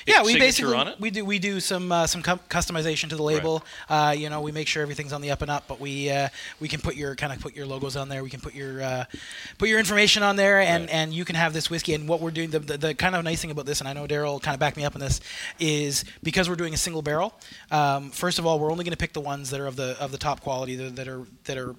yeah, we basically on it. we do we do some uh, some customization to the label. Uh, you know, we make sure everything's on the up and up, but we uh, we can put your kind of put your logos on there. We can put your uh, put your information on there, and, Right. and you can have this whiskey. And what we're doing, the, the, the kind of nice thing about this, and I know Darryl kind of backed me up on this, is because we're doing a single barrel. Um, first of all, we're only going to pick the ones that are of the of the top quality that, that are that are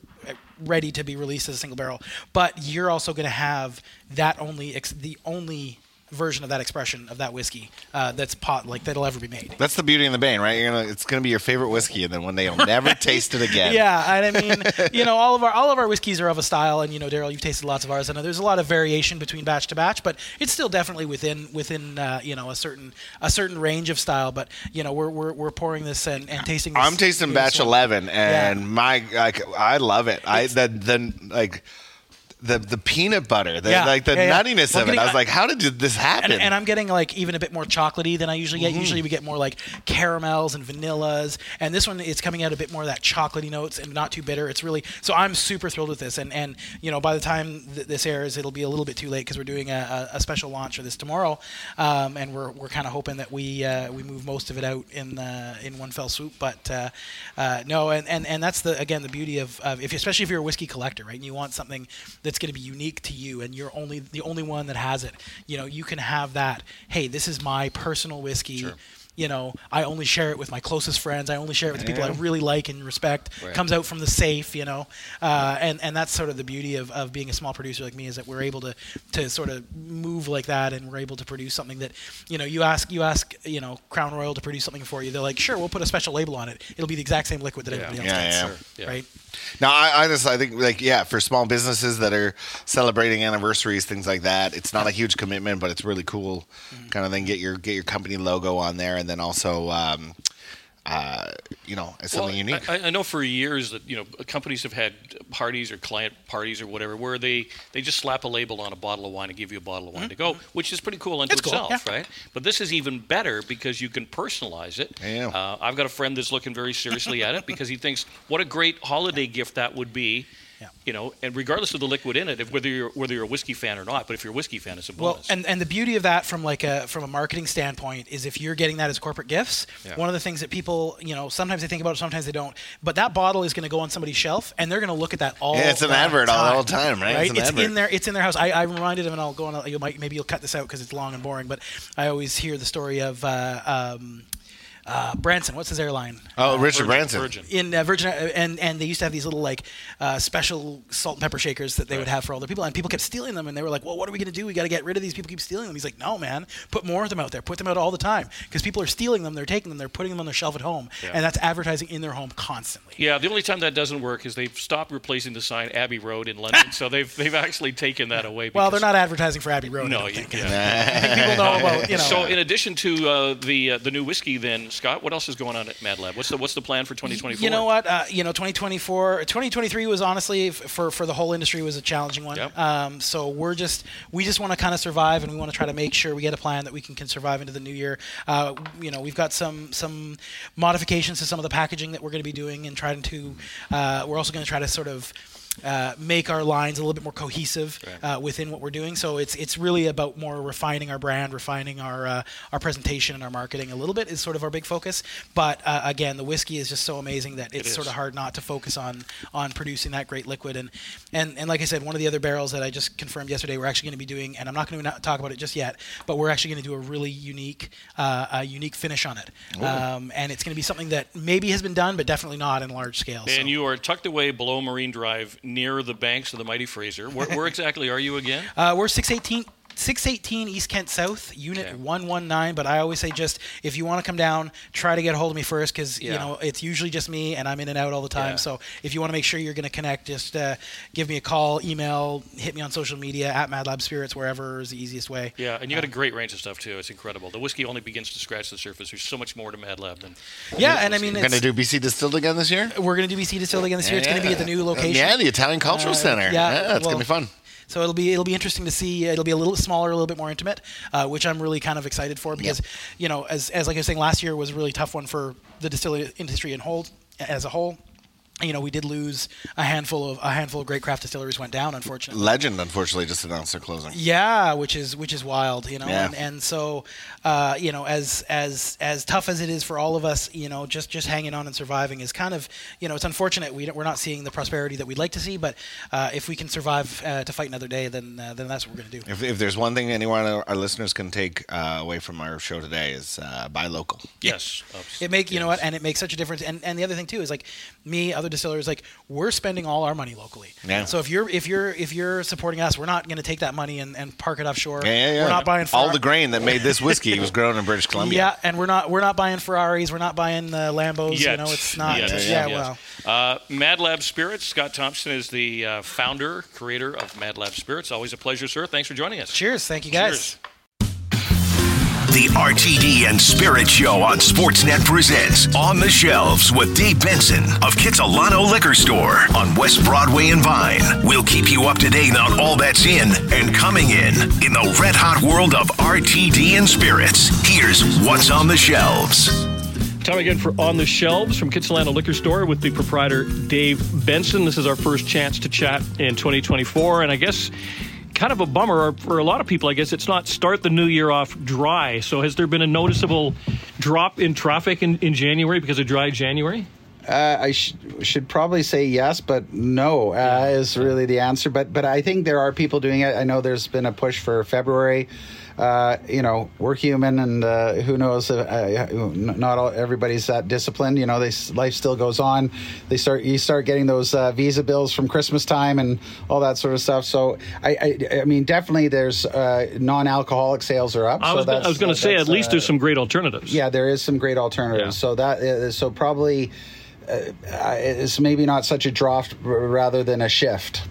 ready to be released as a single barrel. But you're also going to have that only ex- the only version of that expression of that whiskey uh, that's pot like that'll ever be made. That's the beauty in the Bane, right? You're gonna, it's gonna be your favorite whiskey, and then one day you'll *laughs* never taste it again. Yeah, and I mean, *laughs* you know, all of our all of our whiskeys are of a style, and you know, Darryl, you've tasted lots of ours. I know there's a lot of variation between batch to batch, but it's still definitely within within uh, you know a certain a certain range of style. But you know, we're we're, we're pouring this and, and tasting. This, I'm tasting batch one. 11, and my like I love it. I the the like the the peanut butter, the, Yeah, like the yeah, nuttiness of it. I was like, how did this happen? and, and I'm getting like even a bit more chocolatey than I usually Mm-hmm. get. Usually we get more like caramels and vanillas, and this one it's coming out a bit more of that chocolatey notes and not too bitter. It's really so I'm super thrilled with this, and and you know by the time th- this airs, it'll be a little bit too late because we're doing a, a, a special launch for this tomorrow, um, and we're, we're kind of hoping that we uh, we move most of it out in uh, in one fell swoop. But uh, uh, no, and, and and that's the again the beauty of, of if especially if you're a whiskey collector, right, and you want something that's going to be unique to you, and you're only the only one that has it. You know, you can have that. Hey, this is my personal whiskey. You know, I only share it with my closest friends. I only share it with the people I really like and respect. Right. Comes out from the safe, you know, uh, and and that's sort of the beauty of, of being a small producer like me is that we're able to to sort of move like that, and we're able to produce something that, you know, you ask you ask you know Crown Royal to produce something for you. They're like, sure, we'll put a special label on it. It'll be the exact same liquid that Yeah. everybody else Yeah, gets, yeah. Sure, yeah. right? Now, I, I just I think like yeah, for small businesses that are celebrating anniversaries, things like that, it's not a huge commitment, but it's really cool. Mm-hmm. Kind of thing. Get your get your company logo on there, and then also, um, uh, you know, it's something Well, unique. I, I know for years that you know companies have had parties or client parties or whatever where they, they just slap a label on a bottle of wine and give you a bottle of wine to go, which is pretty cool unto It's cool, itself, yeah. right? But this is even better because you can personalize it. Yeah. Uh, I've got a friend that's looking very seriously at it because he thinks what a great holiday gift that would be. Yeah. You know, and regardless of the liquid in it, if whether you're whether you're a whiskey fan or not, but if you're a whiskey fan, it's a bonus. Well, and, and the beauty of that from like a from a marketing standpoint is if you're getting that as corporate gifts, Yeah. one of the things that people, you know, sometimes they think about it, sometimes they don't. But that bottle is going to go on somebody's shelf, and they're going to look at that all. Yeah, it's an the advert all- time, all the time, right? It's Right? an It's, in their it's in their house. I, I reminded him, and I'll go on. You might maybe you'll cut this out because it's long and boring. But I always hear the story of. Uh, um, uh, Branson, what's his airline? oh, Richard Virgin- Branson. Virgin. in uh, Virgin, uh, and and they used to have these little like uh, special salt and pepper shakers that they would have for all their people, and people kept stealing them, and they were like, "Well, what are we gonna do? We got to get rid of these people. Keep stealing them." He's like, "No, man, put more of them out there. Put them out all the time because people are stealing them. They're taking them. They're putting them on their shelf at home, Yeah. and that's advertising in their home constantly." Yeah, the only time that doesn't work is they've stopped replacing the sign Abbey Road in London, *laughs* so they've they've actually taken that away. Well, they're not advertising for Abbey Road. I No, don't you, think. yeah. I think people know about you *laughs* know. So, in addition to uh, the uh, the new whiskey, then Scott, what else is going on at Mad Lab? What's the what's the plan for 2024? You know what? Uh, you know, 2024, 2023 was honestly for for the whole industry was a challenging one. Yep. Um, so we're just we just want to kind of survive, and we want to try to make sure we get a plan that we can, can survive into the new year. Uh, you know, we've got some some modifications to some of the packaging that we're going to be doing, and trying to. Uh, we're also going to try to sort of. Uh, make our lines a little bit more cohesive Right. uh, within what we're doing. So it's it's really about more refining our brand, refining our uh, our presentation and our marketing a little bit is sort of our big focus. But uh, again, the whiskey is just so amazing that it's is. sort of hard not to focus on on producing that great liquid. And and and like I said, one of the other barrels that I just confirmed yesterday, we're actually going to be doing, and I'm not going to talk about it just yet, but we're actually going to do a really unique uh, a unique finish on it. Um, and it's going to be something that maybe has been done, but definitely not in large scale. so. And you are tucked away below Marine Drive, near the banks of the mighty Fraser. Where, where exactly are you again? Uh, we're 618. 618 East Kent South, Unit Okay. 119. But I always say just if you want to come down, try to get a hold of me first because Yeah. you know it's usually just me and I'm in and out all the time. Yeah. So if you want to make sure you're going to connect, just uh, give me a call, email, hit me on social media at Mad Lab Spirits, wherever is the easiest way. Yeah, and you got a great range of stuff too. It's incredible. The whiskey only begins to scratch the surface. There's so much more to Mad Lab than. Yeah, and I mean, we're Going to do BC Distilled again this year? we're going to do BC Distilled again this year. It's going to be at the new location. Yeah, the Italian Cultural Uh, Center. yeah, Yeah, it's well, going to be fun. So it'll be it'll be interesting to see. It'll be a little smaller, a little bit more intimate, uh, which I'm really kind of excited for because you know, as as like I was saying, last year was a really tough one for the distillery industry in whole as a whole. You know, we did lose a handful of a handful of great craft distilleries went down, unfortunately. Legend, unfortunately, just announced their closing. Yeah, which is which is wild, you know, Yeah. and, and so, uh, you know, as as as tough as it is for all of us, you know, just just hanging on and surviving is kind of, you know, it's unfortunate we don't, we're not seeing the prosperity that we'd like to see, but uh, if we can survive uh, to fight another day, then uh, then that's what we're gonna do. If, if there's one thing anyone our listeners can take uh, away from our show today is uh, buy local. Yes. It make you know what, and it makes such a difference. And and the other thing too is like me, other distillers, like we're spending all our money locally. Yeah. So if you're if you're if you're supporting us, we're not going to take that money and, and park it offshore. Yeah, yeah, yeah. We're not buying all the grain that made this whiskey was grown in British Columbia. Yeah, and we're not we're not buying Ferraris. We're not buying the Lambos. Yet. You know, it's not. Yes, yeah, yes. well. Uh, Mad Lab Spirits. Scott Thompson is the uh, founder, creator of Mad Lab Spirits. Always a pleasure, sir. Thanks for joining us. Cheers. Thank you guys. Cheers. The RTD and Spirit Show on Sportsnet presents On the Shelves with Dave Benson of Kitsilano Liquor Store on West Broadway and Vine. We'll keep you up to date on all that's in and coming in in the red hot world of RTD and Spirits. Here's what's on the shelves. Time again for On the Shelves from Kitsilano Liquor Store with the proprietor Dave Benson. This is our first chance to chat in 2024, and I guess kind of a bummer for a lot of people. I guess it's not start the new year off dry. So has there been a noticeable drop in traffic in, in January because of dry January? Uh, I sh- should probably say yes, but no uh, is really the answer. But but I think there are people doing it. I know there's been a push for February. Uh, you know, we're human, and uh, who knows? Uh, not all, everybody's that disciplined. You know, they, life still goes on. They start you start getting those uh, visa bills from Christmas time and all that sort of stuff. So I I, I mean, definitely there's non-alcoholic sales are up. I was, so was going to say at least there's some great alternatives. Yeah, there is some great alternatives. Yeah. So that so probably uh, it's maybe not such a drop rather than a shift.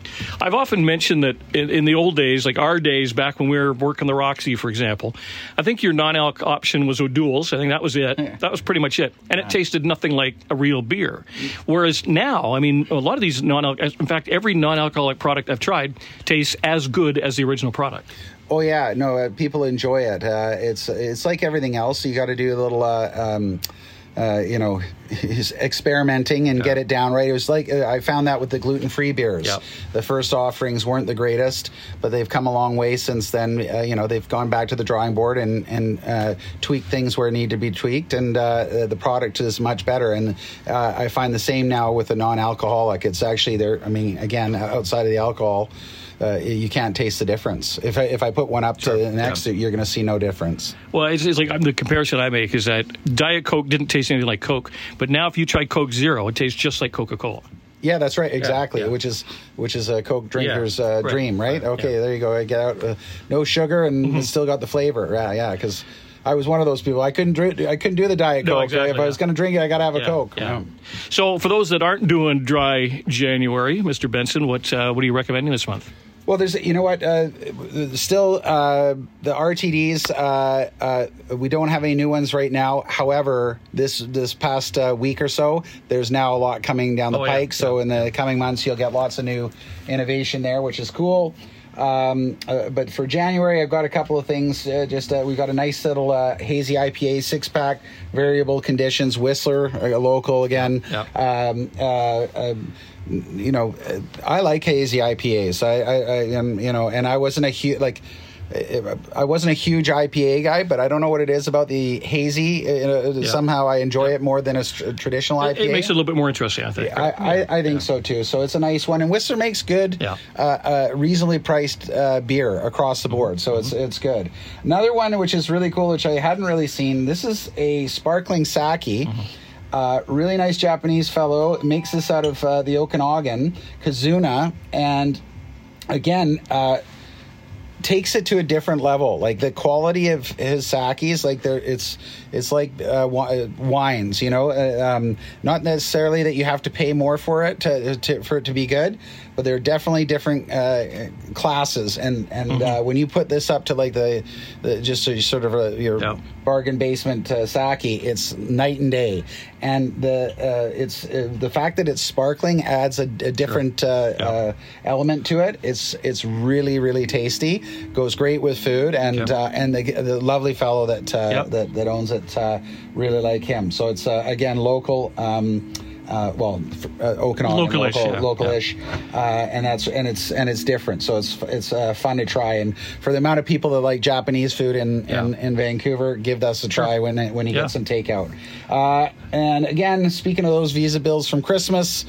I've often mentioned that in, in, the old days, like our days back when we were working the Roxy, for example, I think your non-alc option was O'Doul's. I think that was it. Yeah. That was pretty much it, and yeah. it tasted nothing like a real beer. Whereas now, I mean, a lot of these non-alc, in fact, every non-alcoholic product I've tried tastes as good as the original product. Oh yeah, no, uh, people enjoy it. Uh, it's it's like everything else. You got to do a little. Uh, um, uh, you know, he's experimenting and yeah. get it down right. It was like uh, I found that with the gluten free beers. Yep. The first offerings weren't the greatest, but they've come a long way since then. Uh, you know, they've gone back to the drawing board and and uh, tweaked things where need to be tweaked, and uh, the product is much better. And uh, I find the same now with the non alcoholic. It's actually there. I mean, again, outside of the alcohol uh, you can't taste the difference. If I, if I put one up sure. to the next, yeah. you're going to see no difference. Well, it's, it's like the comparison I make is that Diet Coke didn't taste anything like Coke, but now if you try Coke Zero, it tastes just like Coca Cola. Yeah, that's right. Exactly, yeah, yeah. which is which is a Coke drinker's yeah, uh, right, dream, right? right okay, there you go. I get out uh, no sugar and mm-hmm. still got the flavor. Yeah, yeah, because. I was one of those people. I couldn't drink. I couldn't do the diet no, coke. Exactly, if I was going to drink it, I got to have a coke. Yeah. So, for those that aren't doing dry January, Mr. Benson, what uh, what are you recommending this month? Well, there's you know what, uh, still uh, the RTDs. Uh, uh, we don't have any new ones right now. However, this this past uh, week or so, there's now a lot coming down the oh, pike. Yeah. So yeah. in the coming months, you'll get lots of new innovation there, which is cool. Um, uh, but for January, I've got a couple of things. Uh, just uh, we've got a nice little uh, hazy IPA six pack, variable conditions, Whistler, a local again. Yeah. Um, um, you know, I like hazy IPAs. I, I, I am, you know, and I wasn't a huge like. I wasn't a huge IPA guy, but I don't know what it is about the hazy. Uh, yeah. Somehow I enjoy yeah. it more than a traditional IPA. It makes it a little bit more interesting, I think. I, I, I think so too. So it's a nice one, and Whistler makes good, uh, uh, reasonably priced uh, beer across the board. So mm-hmm. it's it's good. Another one which is really cool, which I hadn't really seen. This is a sparkling sake. Mm-hmm uh, really nice Japanese fellow makes this out of uh, the Okanagan, Kizuna, and again, uh, takes it to a different level. Like the quality of his sakis, like there, it's it's like uh, uh, wines. You know, uh, um, not necessarily that you have to pay more for it to, to for it to be good, but they're definitely different uh, classes. And and mm-hmm. uh, when you put this up to like the, the just so sort of a, your yeah. bargain basement uh, sake, it's night and day. And the uh, it's uh, the fact that it's sparkling adds a, a different sure. Uh, yeah. element to it. It's it's really really tasty. Goes great with food, and yeah. and the, the lovely fellow that that that owns it really like him. So it's again local. Um, uh, well, uh, localish, local, yeah. localish, yeah. Uh, and that's and it's and it's different. So it's it's uh, fun to try. And for the amount of people that like Japanese food in yeah. in, in, Vancouver, give us a try sure. when when you get some takeout. Uh, and again, speaking of those visa bills from Christmas.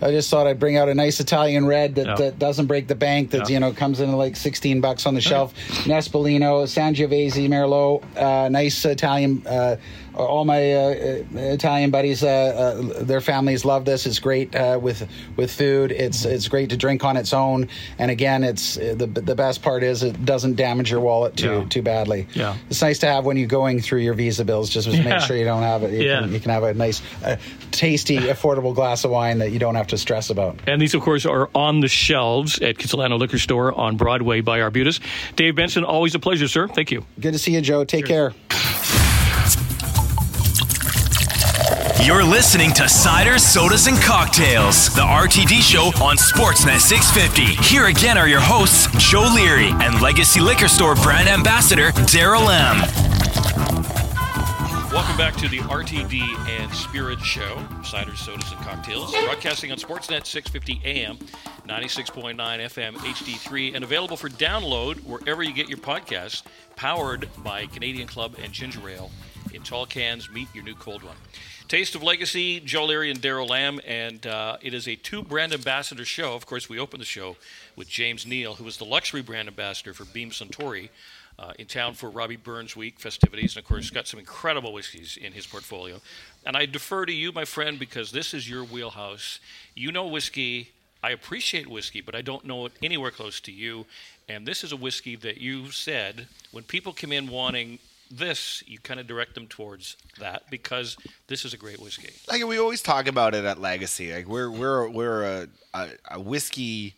I just thought I'd bring out a nice Italian red that, yeah. that doesn't break the bank. That yeah. you know comes in like sixteen bucks on the shelf. Nespolino, Sangiovese, Merlot, uh, nice Italian uh, all my uh, Italian buddies, uh, uh, their families love this. It's great uh, with with food. It's it's great to drink on its own. And again, it's the the best part is it doesn't damage your wallet too Yeah. too badly. Yeah. It's nice to have when you're going through your visa bills, just to Yeah. make sure you don't have it. You, Yeah. can, you can have a nice, uh, tasty, affordable glass of wine that you don't have to stress about. And these, of course, are on the shelves at Kitsilano Liquor Store on Broadway by Arbutus. Dave Benson, always a pleasure, sir. Thank you. Good to see you, Joe. Take care. You're listening to Cider, Sodas, and Cocktails, the RTD show on Sportsnet 650. Here again are your hosts, Joe Leary and Legacy Liquor Store brand ambassador, Darryl M. Welcome back to the RTD and Spirit Show, Cider, Sodas, and Cocktails, broadcasting on Sportsnet 650 AM, 96.9 FM, HD3, and available for download wherever you get your podcasts, powered by Canadian Club and Ginger Ale. In tall cans, meet your new cold one. Taste of Legacy, Joe Leary and Darryl Lamb, and uh, it is a two brand ambassador show. Of course, we opened the show with James Neal, who is the luxury brand ambassador for Beam Suntory, uh, in town for Robbie Burns Week festivities, and of course, got some incredible whiskeys in his portfolio. And I defer to you, my friend, because this is your wheelhouse. You know whiskey. I appreciate whiskey, but I don't know it anywhere close to you. And this is a whiskey that you said when people come in wanting this, you kind of direct them towards that because this is a great whiskey. like we always talk about it at Legacy. Like we're we're we're a, a, a whiskey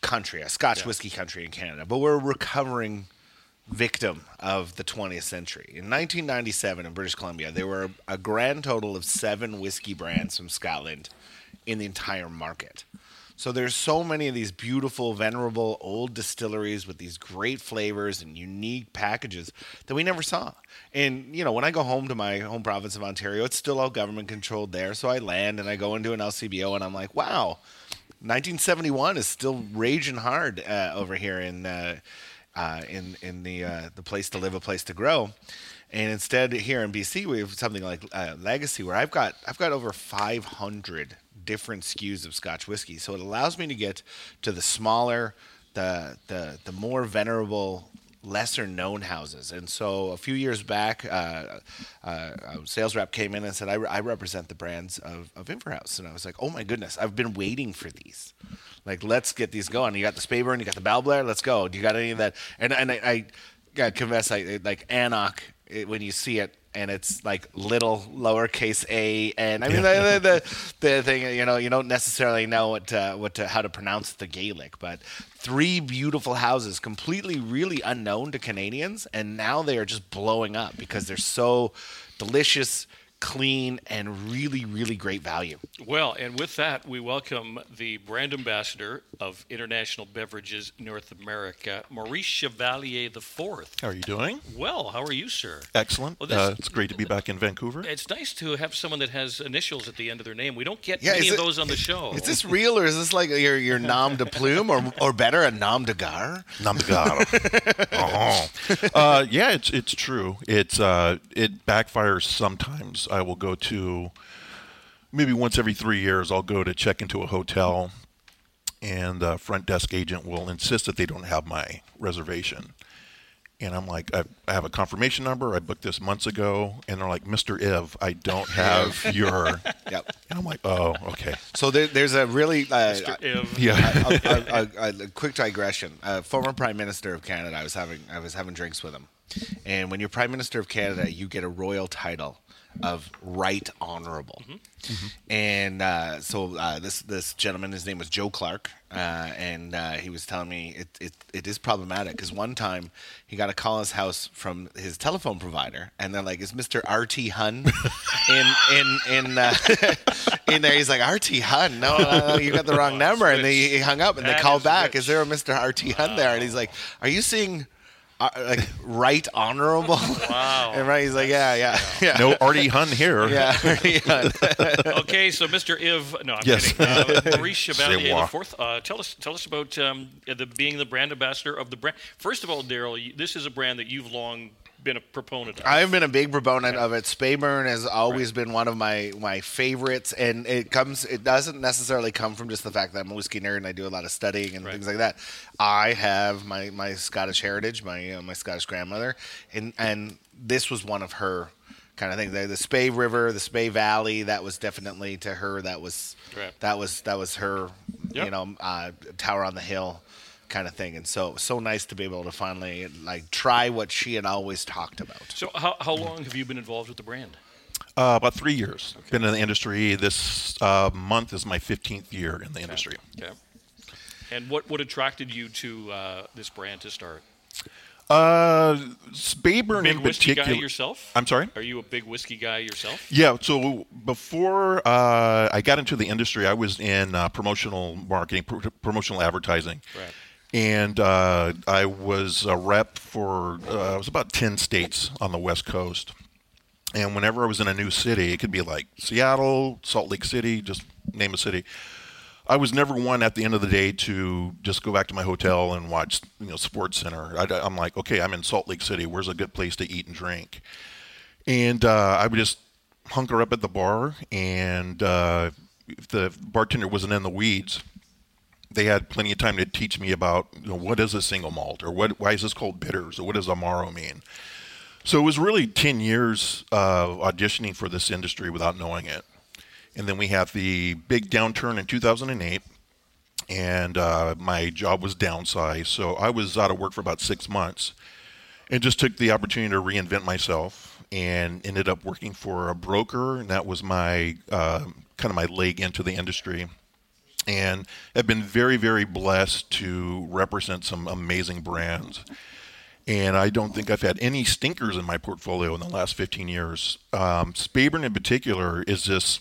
country, a Scotch whiskey country in Canada, but we're a recovering victim of the 20th century. In 1997 in British Columbia, there were a grand total of seven whiskey brands from Scotland in the entire market. So there's so many of these beautiful, venerable old distilleries with these great flavors and unique packages that we never saw. And you know, when I go home to my home province of Ontario, it's still all government controlled there. So I land and I go into an LCBO and I'm like, wow, 1971 is still raging hard uh, over here in uh, uh, in in the uh, the place to live, a place to grow. And instead, here in BC, we have something like uh, Legacy, where I've got I've got over 500 different SKUs of Scotch whiskey. So it allows me to get to the smaller, the the the more venerable, lesser known houses. And so a few years back, uh, uh, a sales rep came in and said, I, re- I represent the brands of, of Inver House. And I was like, oh my goodness, I've been waiting for these. Like, let's get these going. You got the Speyburn, you got the Balblair, let's go. Do you got any of that? And, and I, I gotta confess, I, like anCnoc, it, when you see it, and it's like little lowercase a, and I mean the, the, the the thing you know you don't necessarily know what to, what to, how to pronounce the Gaelic, but three beautiful houses, completely really unknown to Canadians, and now they are just blowing up because they're so delicious, clean, and really really great value. Well, and with that, we welcome the brand ambassador of International Beverages North America, Maurice Chevalier the Fourth. How are you doing? Well, how are you, sir? Excellent. Well, this- uh, it's great to be back in Vancouver. It's nice to have someone that has initials at the end of their name. We don't get Yeah, many of it- those on the show. Is this real or is this like your your nom de plume or or better a nom de gare? Namdgar. *laughs* uh-huh. uh, yeah, it's it's true. It's uh, it backfires sometimes. I will go to maybe once every three years. I'll go to check into a hotel, and the front desk agent will insist that they don't have my reservation. And I'm like, I, I have a confirmation number. I booked this months ago, and they're like, Mr. Iv, I don't have *laughs* your. Yep. And I'm like, oh, okay. So there, there's a really uh, Mr. Iv. Yeah. a, a, a, a quick digression. Uh, former Prime Minister of Canada. I was having I was having drinks with him, and when you're Prime Minister of Canada, you get a royal title of Right Honorable. And uh, so uh, this this gentleman, his name was Joe Clark, uh, and uh, he was telling me it, it, it is problematic because one time he got a call in his house from his telephone provider, and they're like, "Is Mister RT Hun *laughs* in in in uh, *laughs* in there?" He's like, "RT Hun, no, no, no, you got the *laughs* wrong number," and they, he hung up, and they That called is back, rich. "Is there a Mister RT Hun there?" And he's like, "Are you seeing?" Uh, like right honorable *laughs* Wow. and right he's like yeah yeah yeah No Artie Hun here. *laughs* yeah, yeah. *laughs* okay, so Mr. Iv, no, I'm Yes. kidding. Uh, Maurice Chevalier C'est the Fourth. Uh, tell us, tell us about um, the being the brand ambassador of the brand. First of all, Darryl, this is a brand that you've long been a proponent of. I've been a big proponent of it. Speyburn has always been one of my my favorites, and it comes. It doesn't necessarily come from just the fact that I'm a whiskey nerd and I do a lot of studying and Right. things like that. I have my my Scottish heritage, my uh, my Scottish grandmother, and and this was one of her kind of thing. The, the Spey River, the Spey Valley, that was definitely to her. That was Right. that was that was her. Yep. You know, uh, Tower on the Hill. Kind of thing, and so it was so nice to be able to finally like try what she had always talked about. So, how, how long have you been involved with the brand? Uh, about three years. Been in the industry. This uh, month is my 15th year in the industry. Okay. And what, what attracted you to uh, this brand to start? Uh, Speyburn Big in whiskey particular. guy yourself? I'm sorry. Are you a big whiskey guy yourself? Yeah. So before uh, I got into the industry, I was in uh, promotional marketing, pr- promotional advertising. Right. And uh, I was a rep for uh, it was about ten states on the West Coast. And whenever I was in a new city, it could be like Seattle, Salt Lake City, just name a city. I was never one at the end of the day to just go back to my hotel and watch, you know, Sports Center. I, am like, okay, I'm in Salt Lake City. Where's a good place to eat and drink? And uh, I would just hunker up at the bar, and uh, if the bartender wasn't in the weeds, they had plenty of time to teach me about, you know, what is a single malt, or what, why is this called bitters, or what does amaro mean? So it was really 10 years of auditioning for this industry without knowing it. And then we had the big downturn in 2008, and uh, my job was downsized. So I was out of work for about six months and just took the opportunity to reinvent myself and ended up working for a broker. And that was my uh, kind of my leg into the industry. And have been very, very blessed to represent some amazing brands and I don't think I've had any stinkers in my portfolio in the last 15 years. Um, in particular is just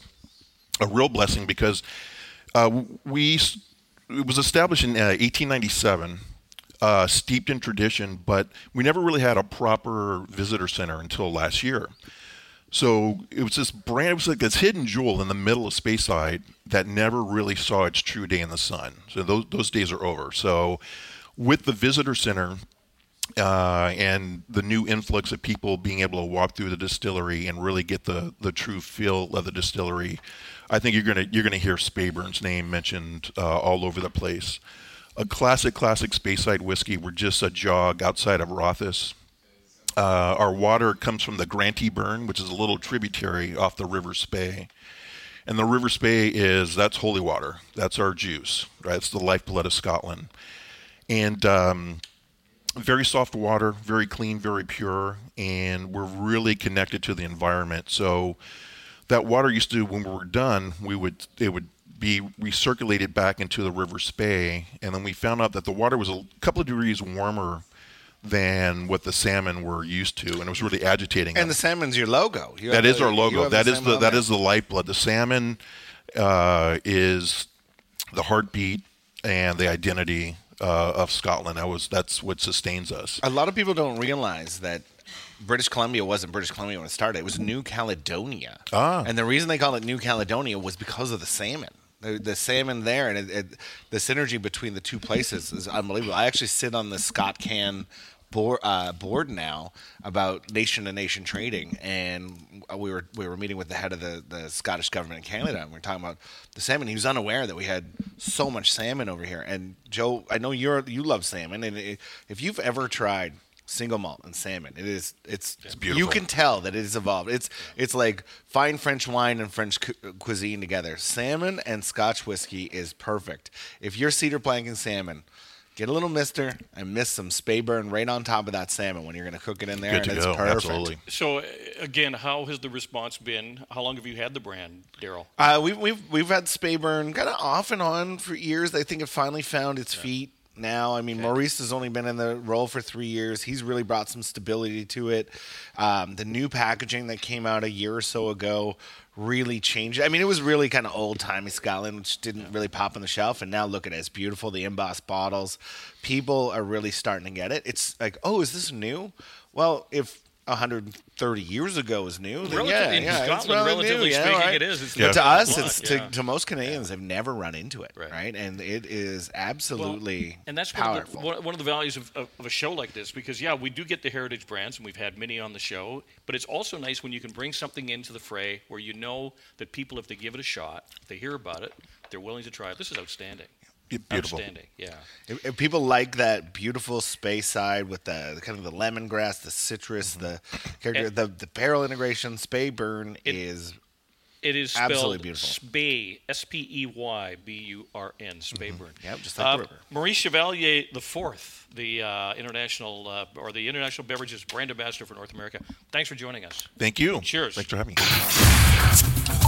a real blessing because uh, we it was established in uh, 1897, uh, steeped in tradition, but we never really had a proper visitor center until last year. So it was this brand, it was like this hidden jewel in the middle of Speyside that never really saw its true day in the sun. So those those days are over. So with the visitor center, uh, and the new influx of people being able to walk through the distillery and really get the, the true feel of the distillery, I think you're gonna you're gonna hear Speyburn's name mentioned uh, all over the place. A classic, classic Speyside whiskey. We're just a jog outside of Rothes. Uh, our water comes from the Granty Burn, which is a little tributary off the River Spey. And the River Spey is that's holy water. That's our juice, right? It's the lifeblood of Scotland. And um, very soft water, very clean, very pure, and we're really connected to the environment. So that water used to, when we were done, we would it would be recirculated back into the River Spey, and then we found out that the water was a couple of degrees warmer than what the salmon were used to, and it was really agitating. And them. the salmon's your logo. You That is the- our logo. That is salmon the that there. is the lifeblood. The salmon uh, is the heartbeat and the identity uh, of Scotland. That was that's what sustains us. A lot of people don't realize that British Columbia wasn't British Columbia when it started. It was New Caledonia. Ah. And the reason they call it New Caledonia was because of the salmon. The, the salmon there and it, it, the synergy between the two places is unbelievable. I actually sit on the Scott Can board, uh, board now about nation to nation trading, and we were we were meeting with the head of the, the Scottish government in Canada, and we are talking about the salmon. He was unaware that we had so much salmon over here. And Joe, I know you're you love salmon, and if you've ever tried single malt and salmon, it is it's, beautiful. You can tell that it is evolved. It's it's like fine French wine and French cu- cuisine together. Salmon and Scotch whiskey is perfect. If you're cedar planking salmon. Get a little mister and miss some Speyburn right on top of that salmon when you're going to cook it in there, Good and to it's go. perfect. Absolutely. So, uh, again, how has the response been? How long have you had the brand, Darryl? Uh, we've we've we've had Speyburn kind of off and on for years. I think it finally found its feet now. I mean, Maurice has only been in the role for three years. He's really brought some stability to it. Um, the new packaging that came out a year or so ago really changed. I mean, it was really kind of old timey Scotland, which didn't really pop on the shelf. And now look at it; it's beautiful. The embossed bottles. People are really starting to get it. It's like, oh, is this new? Well, if 130 years ago is new, then Relative- yeah, in yeah, Scotland, really relatively new, yeah, speaking, right. it is. It's But to us, lot, it's yeah. to, to most Canadians, they've never run into it, Right. right? And it is absolutely and that's one of, the, powerful. one, one of the values of, of, of a show like this because yeah we do get the heritage brands and we've had many on the show but it's also nice when you can bring something into the fray where you know that people if they give it a shot they hear about it they're willing to try it this is outstanding Beautiful. Outstanding. Yeah. If, if people like that beautiful Speyside with the, kind of the lemongrass, the citrus, the character, And- the the barrel integration, Speyburn is It is Absolutely spelled beautiful. Spey, S P E Y B U R N, Speyburn. Yep, just like the river. Maurice Chevalier the fourth, the uh, international uh, or the international beverages brand ambassador for North America. Thanks for joining us. Thank you. Cheers. Thanks for having me.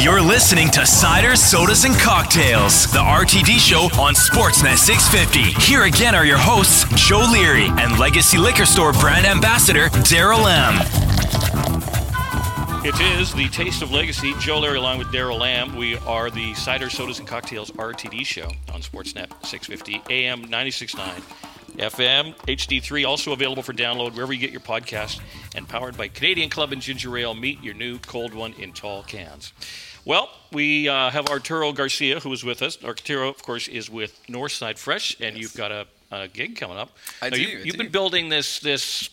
You're listening to Cider, Sodas, and Cocktails, the RTD show on Sportsnet 650. Here again are your hosts, Joe Leary and Legacy Liquor Store brand ambassador, Darryl M. It is the Taste of Legacy. Joe Leary along with Darryl Lamb. We are the Cider, Sodas, and Cocktails RTD show on Sportsnet 650 AM 96.9 FM HD3. Also available for download wherever you get your podcast and powered by Canadian Club and Ginger Ale. Meet your new cold one in tall cans. Well, we uh, have Arturo Garcia who is with us. Arturo, of course, is with Northside Fresh, and you've got a, a gig coming up. I Now, do, You, do. been building this this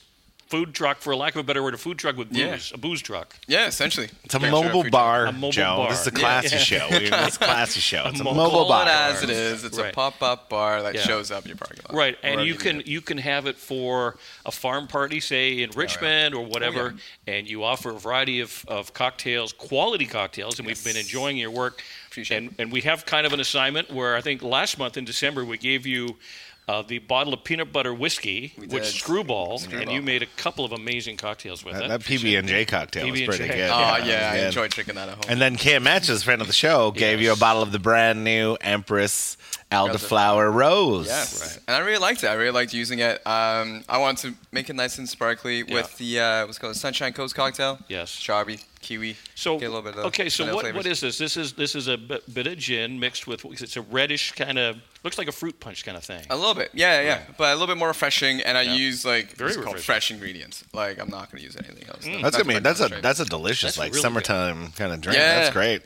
food truck, for lack of a better word, a food truck with booze, Yeah. a booze truck. Yeah, essentially. it's a Yeah, mobile food bar, A mobile Joe. bar. This is a classy Yeah. *laughs* show. It's a classy show. It's a mobile- mobile bar. as it is. It's Right. a pop-up bar that Yeah. shows up in your parking lot. Right, and you can you can have it for a farm party, say in oh, Richmond or oh, whatever, and you offer a variety of, of cocktails, quality cocktails, and we've been enjoying your work. Appreciate and and we have kind of an assignment where I think last month in December we gave you. Uh, the bottle of peanut butter whiskey We with did. Screwball, and you made a couple of amazing cocktails with That, it. that PB and J cocktail was PB&J. pretty good. Oh, that was yeah, I enjoyed drinking that at home. And then Cam Matches, friend of the show, gave you a bottle of the brand new Empress Elderflower Rose. Yes, and I really liked it. I really liked using it. Um, I wanted to make it nice and sparkly with the uh, what's called a Sunshine Coast cocktail. Yes. strawberry, kiwi. So get a little bit of okay, so what, flavors. what is this? This is this is a bit, bit of gin mixed with it's a reddish kind of looks like a fruit punch kind of thing. A little bit, yeah, yeah, but a little bit more refreshing. And I Yeah. use like Very what's called fresh ingredients. Like I'm not going to use anything else. Hmm. That's gonna be that's a that's a delicious That's like really summertime kind of drink. Yeah. That's great.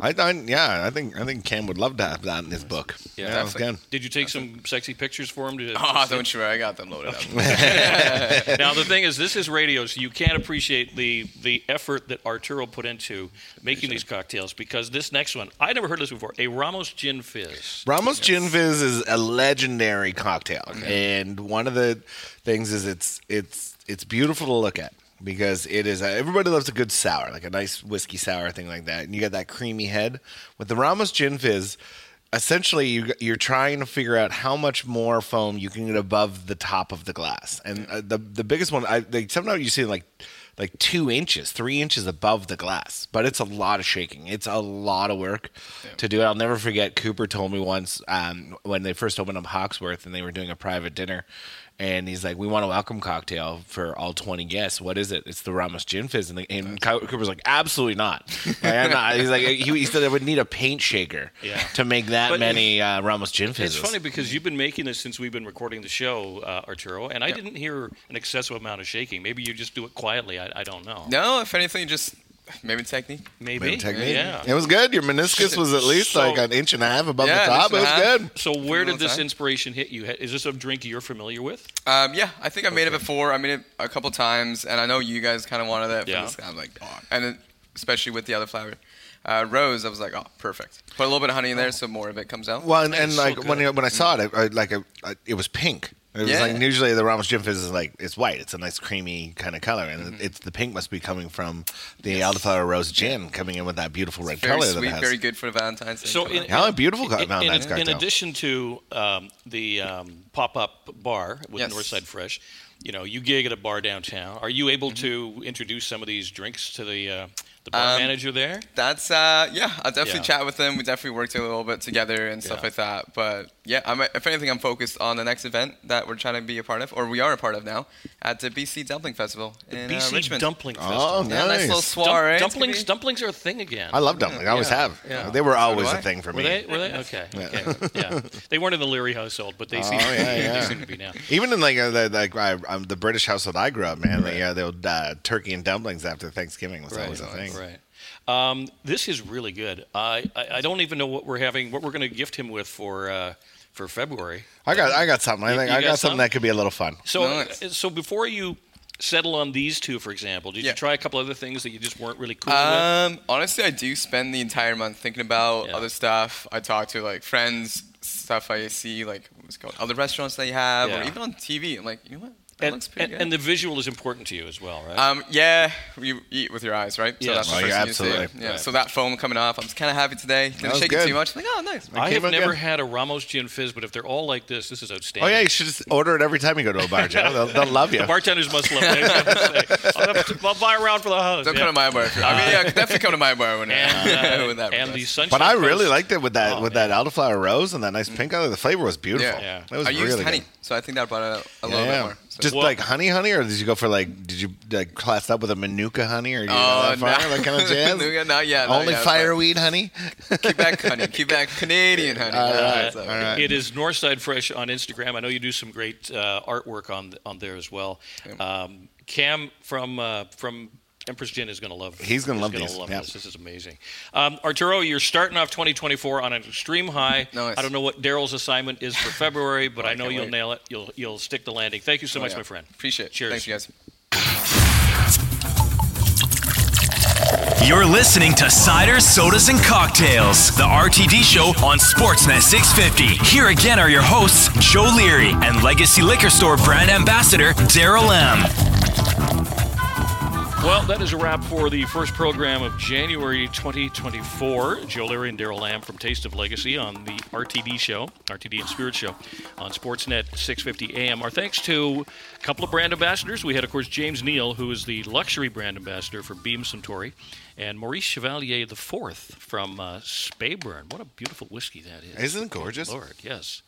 I, I yeah, I think I think Cam would love to have that in his book. Yeah. Yeah, that was. Did you take some sexy pictures for him? To, *laughs* Oh, to see? don't you worry, I got them loaded up. *laughs* now the thing is, this is radio, so you can't appreciate the the effort that Arturo put into making these cocktails. Because this next one, I never heard this before. A Ramos Gin Fizz. Ramos Gin Fizz is a legendary cocktail, and one of the things is it's it's it's beautiful to look at because it is. A, everybody loves a good sour, like a nice whiskey sour thing like that, and you get that creamy head with the Ramos Gin Fizz. Essentially, you, you're trying to figure out how much more foam you can get above the top of the glass, and uh, the the biggest one, I like, sometimes you see like like two inches, three inches above the glass. But it's a lot of shaking. It's a lot of work to do it. I'll never forget. Cooper told me once um, when they first opened up Hawksworth and they were doing a private dinner. And he's like, "We want a welcome cocktail for all twenty guests. What is it? It's the Ramos Gin Fizz." And, the, and Co- Cooper's like, "Absolutely not." Like, I'm not. He's like, he, he said I would need a paint shaker Yeah. to make that But many uh, Ramos Gin Fizzes. It's funny because you've been making this since we've been recording the show, uh, Arturo, and I Yeah. didn't hear an excessive amount of shaking. Maybe you just do it quietly. I, I don't know. no, if anything, just maybe technique. Maybe. Maybe technique. Yeah. It was good. Your meniscus was at least So- like an inch and a half above Yeah, the top. It was good. So where Give it a did this time. inspiration hit you? Is this a drink you're familiar with? Um, yeah, I think I made it before. I made it a couple times, and I know you guys kind of wanted that. Yeah. Yeah. This, I'm like, oh. and then, especially with the elderflower, uh, rose. I was like, oh, perfect. Put a little bit of honey in there, so more of it comes out. Well, and, and is so like when. I, when I saw it, I, I, like I, I, it was pink. It was Yeah. like usually the Ramos Gin Fizz is like it's white. It's a nice creamy kind of color, and Mm-hmm. it's the pink must be coming from the elderflower rose gin coming in with that beautiful red very color that sweet, it has. very good for the Valentine's Day. So in, up. Yeah, a beautiful in, in, Valentine's in cocktail. addition to um, the um, pop-up bar with Yes. Northside Fresh, you know, you gig at a bar downtown. Are you able Mm-hmm. to introduce some of these drinks to the uh, the bar Um, manager there? That's uh yeah, I'll definitely Yeah. chat with them. We definitely worked a little bit together and stuff Yeah. like that. But yeah, I'm if anything, I'm focused on the next event that we're trying to be a part of, or we are a part of now, at the BC Dumpling Festival in uh, BC Richmond. Dumpling Oh, Festival. Yeah, nice little Nice. Dump- dumplings, dumplings are a thing again. I love dumpling. I always Yeah. have. Yeah. They were always do a I. thing for Were me. they? Were they? Okay. okay. Yeah. *laughs* They weren't in the Leary household, but they seem, Oh, yeah, *laughs* they seem to be now. Even in like uh, the, like I, um, the British household I grew up, man, the uh, the old uh, turkey and dumplings after Thanksgiving was always a thing. Right. Um, this is really good. I, I I don't even know what we're having, what we're going to gift him with for uh, for February. I got I got something. I think you I got got some? something that could be a little fun. So Nice. uh, so before you settle on these two, for example? Did Yeah. you try a couple other things that you just weren't really cool with? Um, honestly, I do spend the entire month thinking about other stuff. I talk to like friends, stuff I see, like what's it called, other restaurants that you have, or even on TV. I'm like, you know what? That And, looks pretty and, good. and the visual is important to you as well, right? Um, yeah, you eat with your eyes, right? So Yes. that's the Oh, first yeah, thing you see. absolutely. Yeah. Right. So that foam coming off, I'm kind of happy today. Didn't was shake it good. too much. Like, oh, nice. I have never good. had a Ramos Gin Fizz, but if they're all like this, this is outstanding. Oh yeah, you should just order it every time you go to a bar, Joe. *laughs* They'll, they'll love you. The bartenders must love it. I have to say. I'll, have to- I'll buy a round for the house. Don't yeah. come to my bar. If I mean, yeah, definitely come to my bar when And, uh, *laughs* with that. and the sunshine. But I really liked it with that Oh, with man. that elderflower rose and that nice pink color. The flavor was beautiful. Yeah. It was I used honey, so I think that brought it a, a little bit more. So. Just Well- like honey, honey, or did you go for like? Did you like class up with a manuka honey, or you Oh, know that far, no. that kind of jazz? Manuka, not yet, not Only yet, fireweed honey. Quebec *laughs* honey, Quebec Canadian honey. All Yeah, right, so- all right. It is Northside Fresh on Instagram. I know you do some great uh, artwork on on there as well. Um, Cam from uh, from Empress Gin is going to love. It. He's gonna love gonna these, Love yeah. this. This is amazing. Um, Arturo, you're starting off 2024 on an extreme high. Nice. I don't know what Darryl's assignment is for February, but *laughs* I know can't you'll wait. nail it. You'll you'll stick the landing. Thank you so Oh, much, yeah. my friend. Appreciate it. Cheers. Thanks, you guys. You're listening to Ciders, Sodas, and Cocktails, the RTD show on Sportsnet 650. Here again are your hosts, Joe Leary and Legacy Liquor Store brand ambassador, Darryl M. Well, that is a wrap for the first program of January 2024. Joe Leary and Darryl Lamb from Taste of Legacy on the RTD show, RTD and Spirit show on Sportsnet 650 AM. Our thanks to a couple of brand ambassadors. We had, of course, James Neal, who is the luxury brand ambassador for Beam Suntory, and Maurice Chevalier IV from uh, Speyburn. What a beautiful whiskey that is. Isn't it gorgeous? Lord, yes.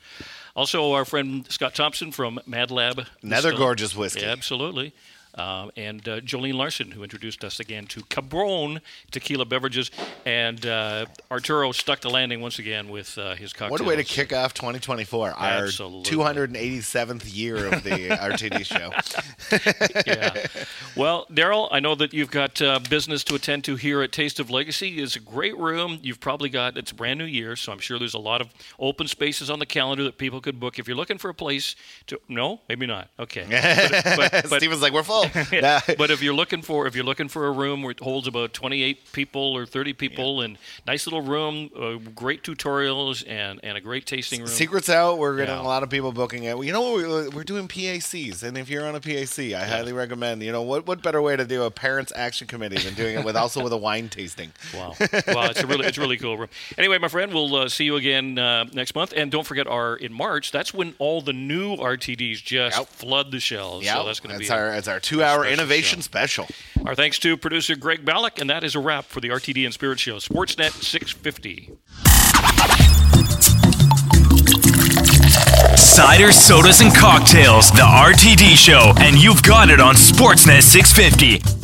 Also, our friend Scott Thompson from Mad Lab. Another gorgeous whiskey. Yeah, absolutely. Um, and uh, Jolene Larson, who introduced us again to Cabron tequila beverages, and uh, Arturo stuck the landing once again with uh, his cocktails. What a way to kick off 2024, our 287th year of the *laughs* RTD show. yeah. Well, Darryl, I know that you've got uh, business to attend to here at Taste of Legacy. It's a great room. You've probably got it's a brand new year, so I'm sure there's a lot of open spaces on the calendar that people could book. If you're looking for a place to, no, maybe not. Okay. *laughs* But, but, but, Steven's like, we're full. *laughs* Yeah, but if you're looking for if you're looking for a room where it holds about 28 people or 30 people and nice little room, uh, great tutorials and, and a great tasting room. Secrets out. We're getting Yeah. a lot of people booking it. You know what? We're, we're doing PACs, and if you're on a PAC, I highly recommend. You know what? What better way to do a parents' action committee than doing it with also with a wine tasting? *laughs* Wow, wow, it's a really it's a really cool room. Anyway, my friend, we'll uh, see you again uh, next month, and don't forget our in March. That's when all the new RTDs just Yep. flood the shelves. Yeah, so that's going to be our it's our two hour innovation show. special. Our thanks to producer Greg Ballack, and that is a wrap for the RTD and Spirit Show, Sportsnet 650. Cider, sodas, and cocktails, the RTD show, and you've got it on Sportsnet 650.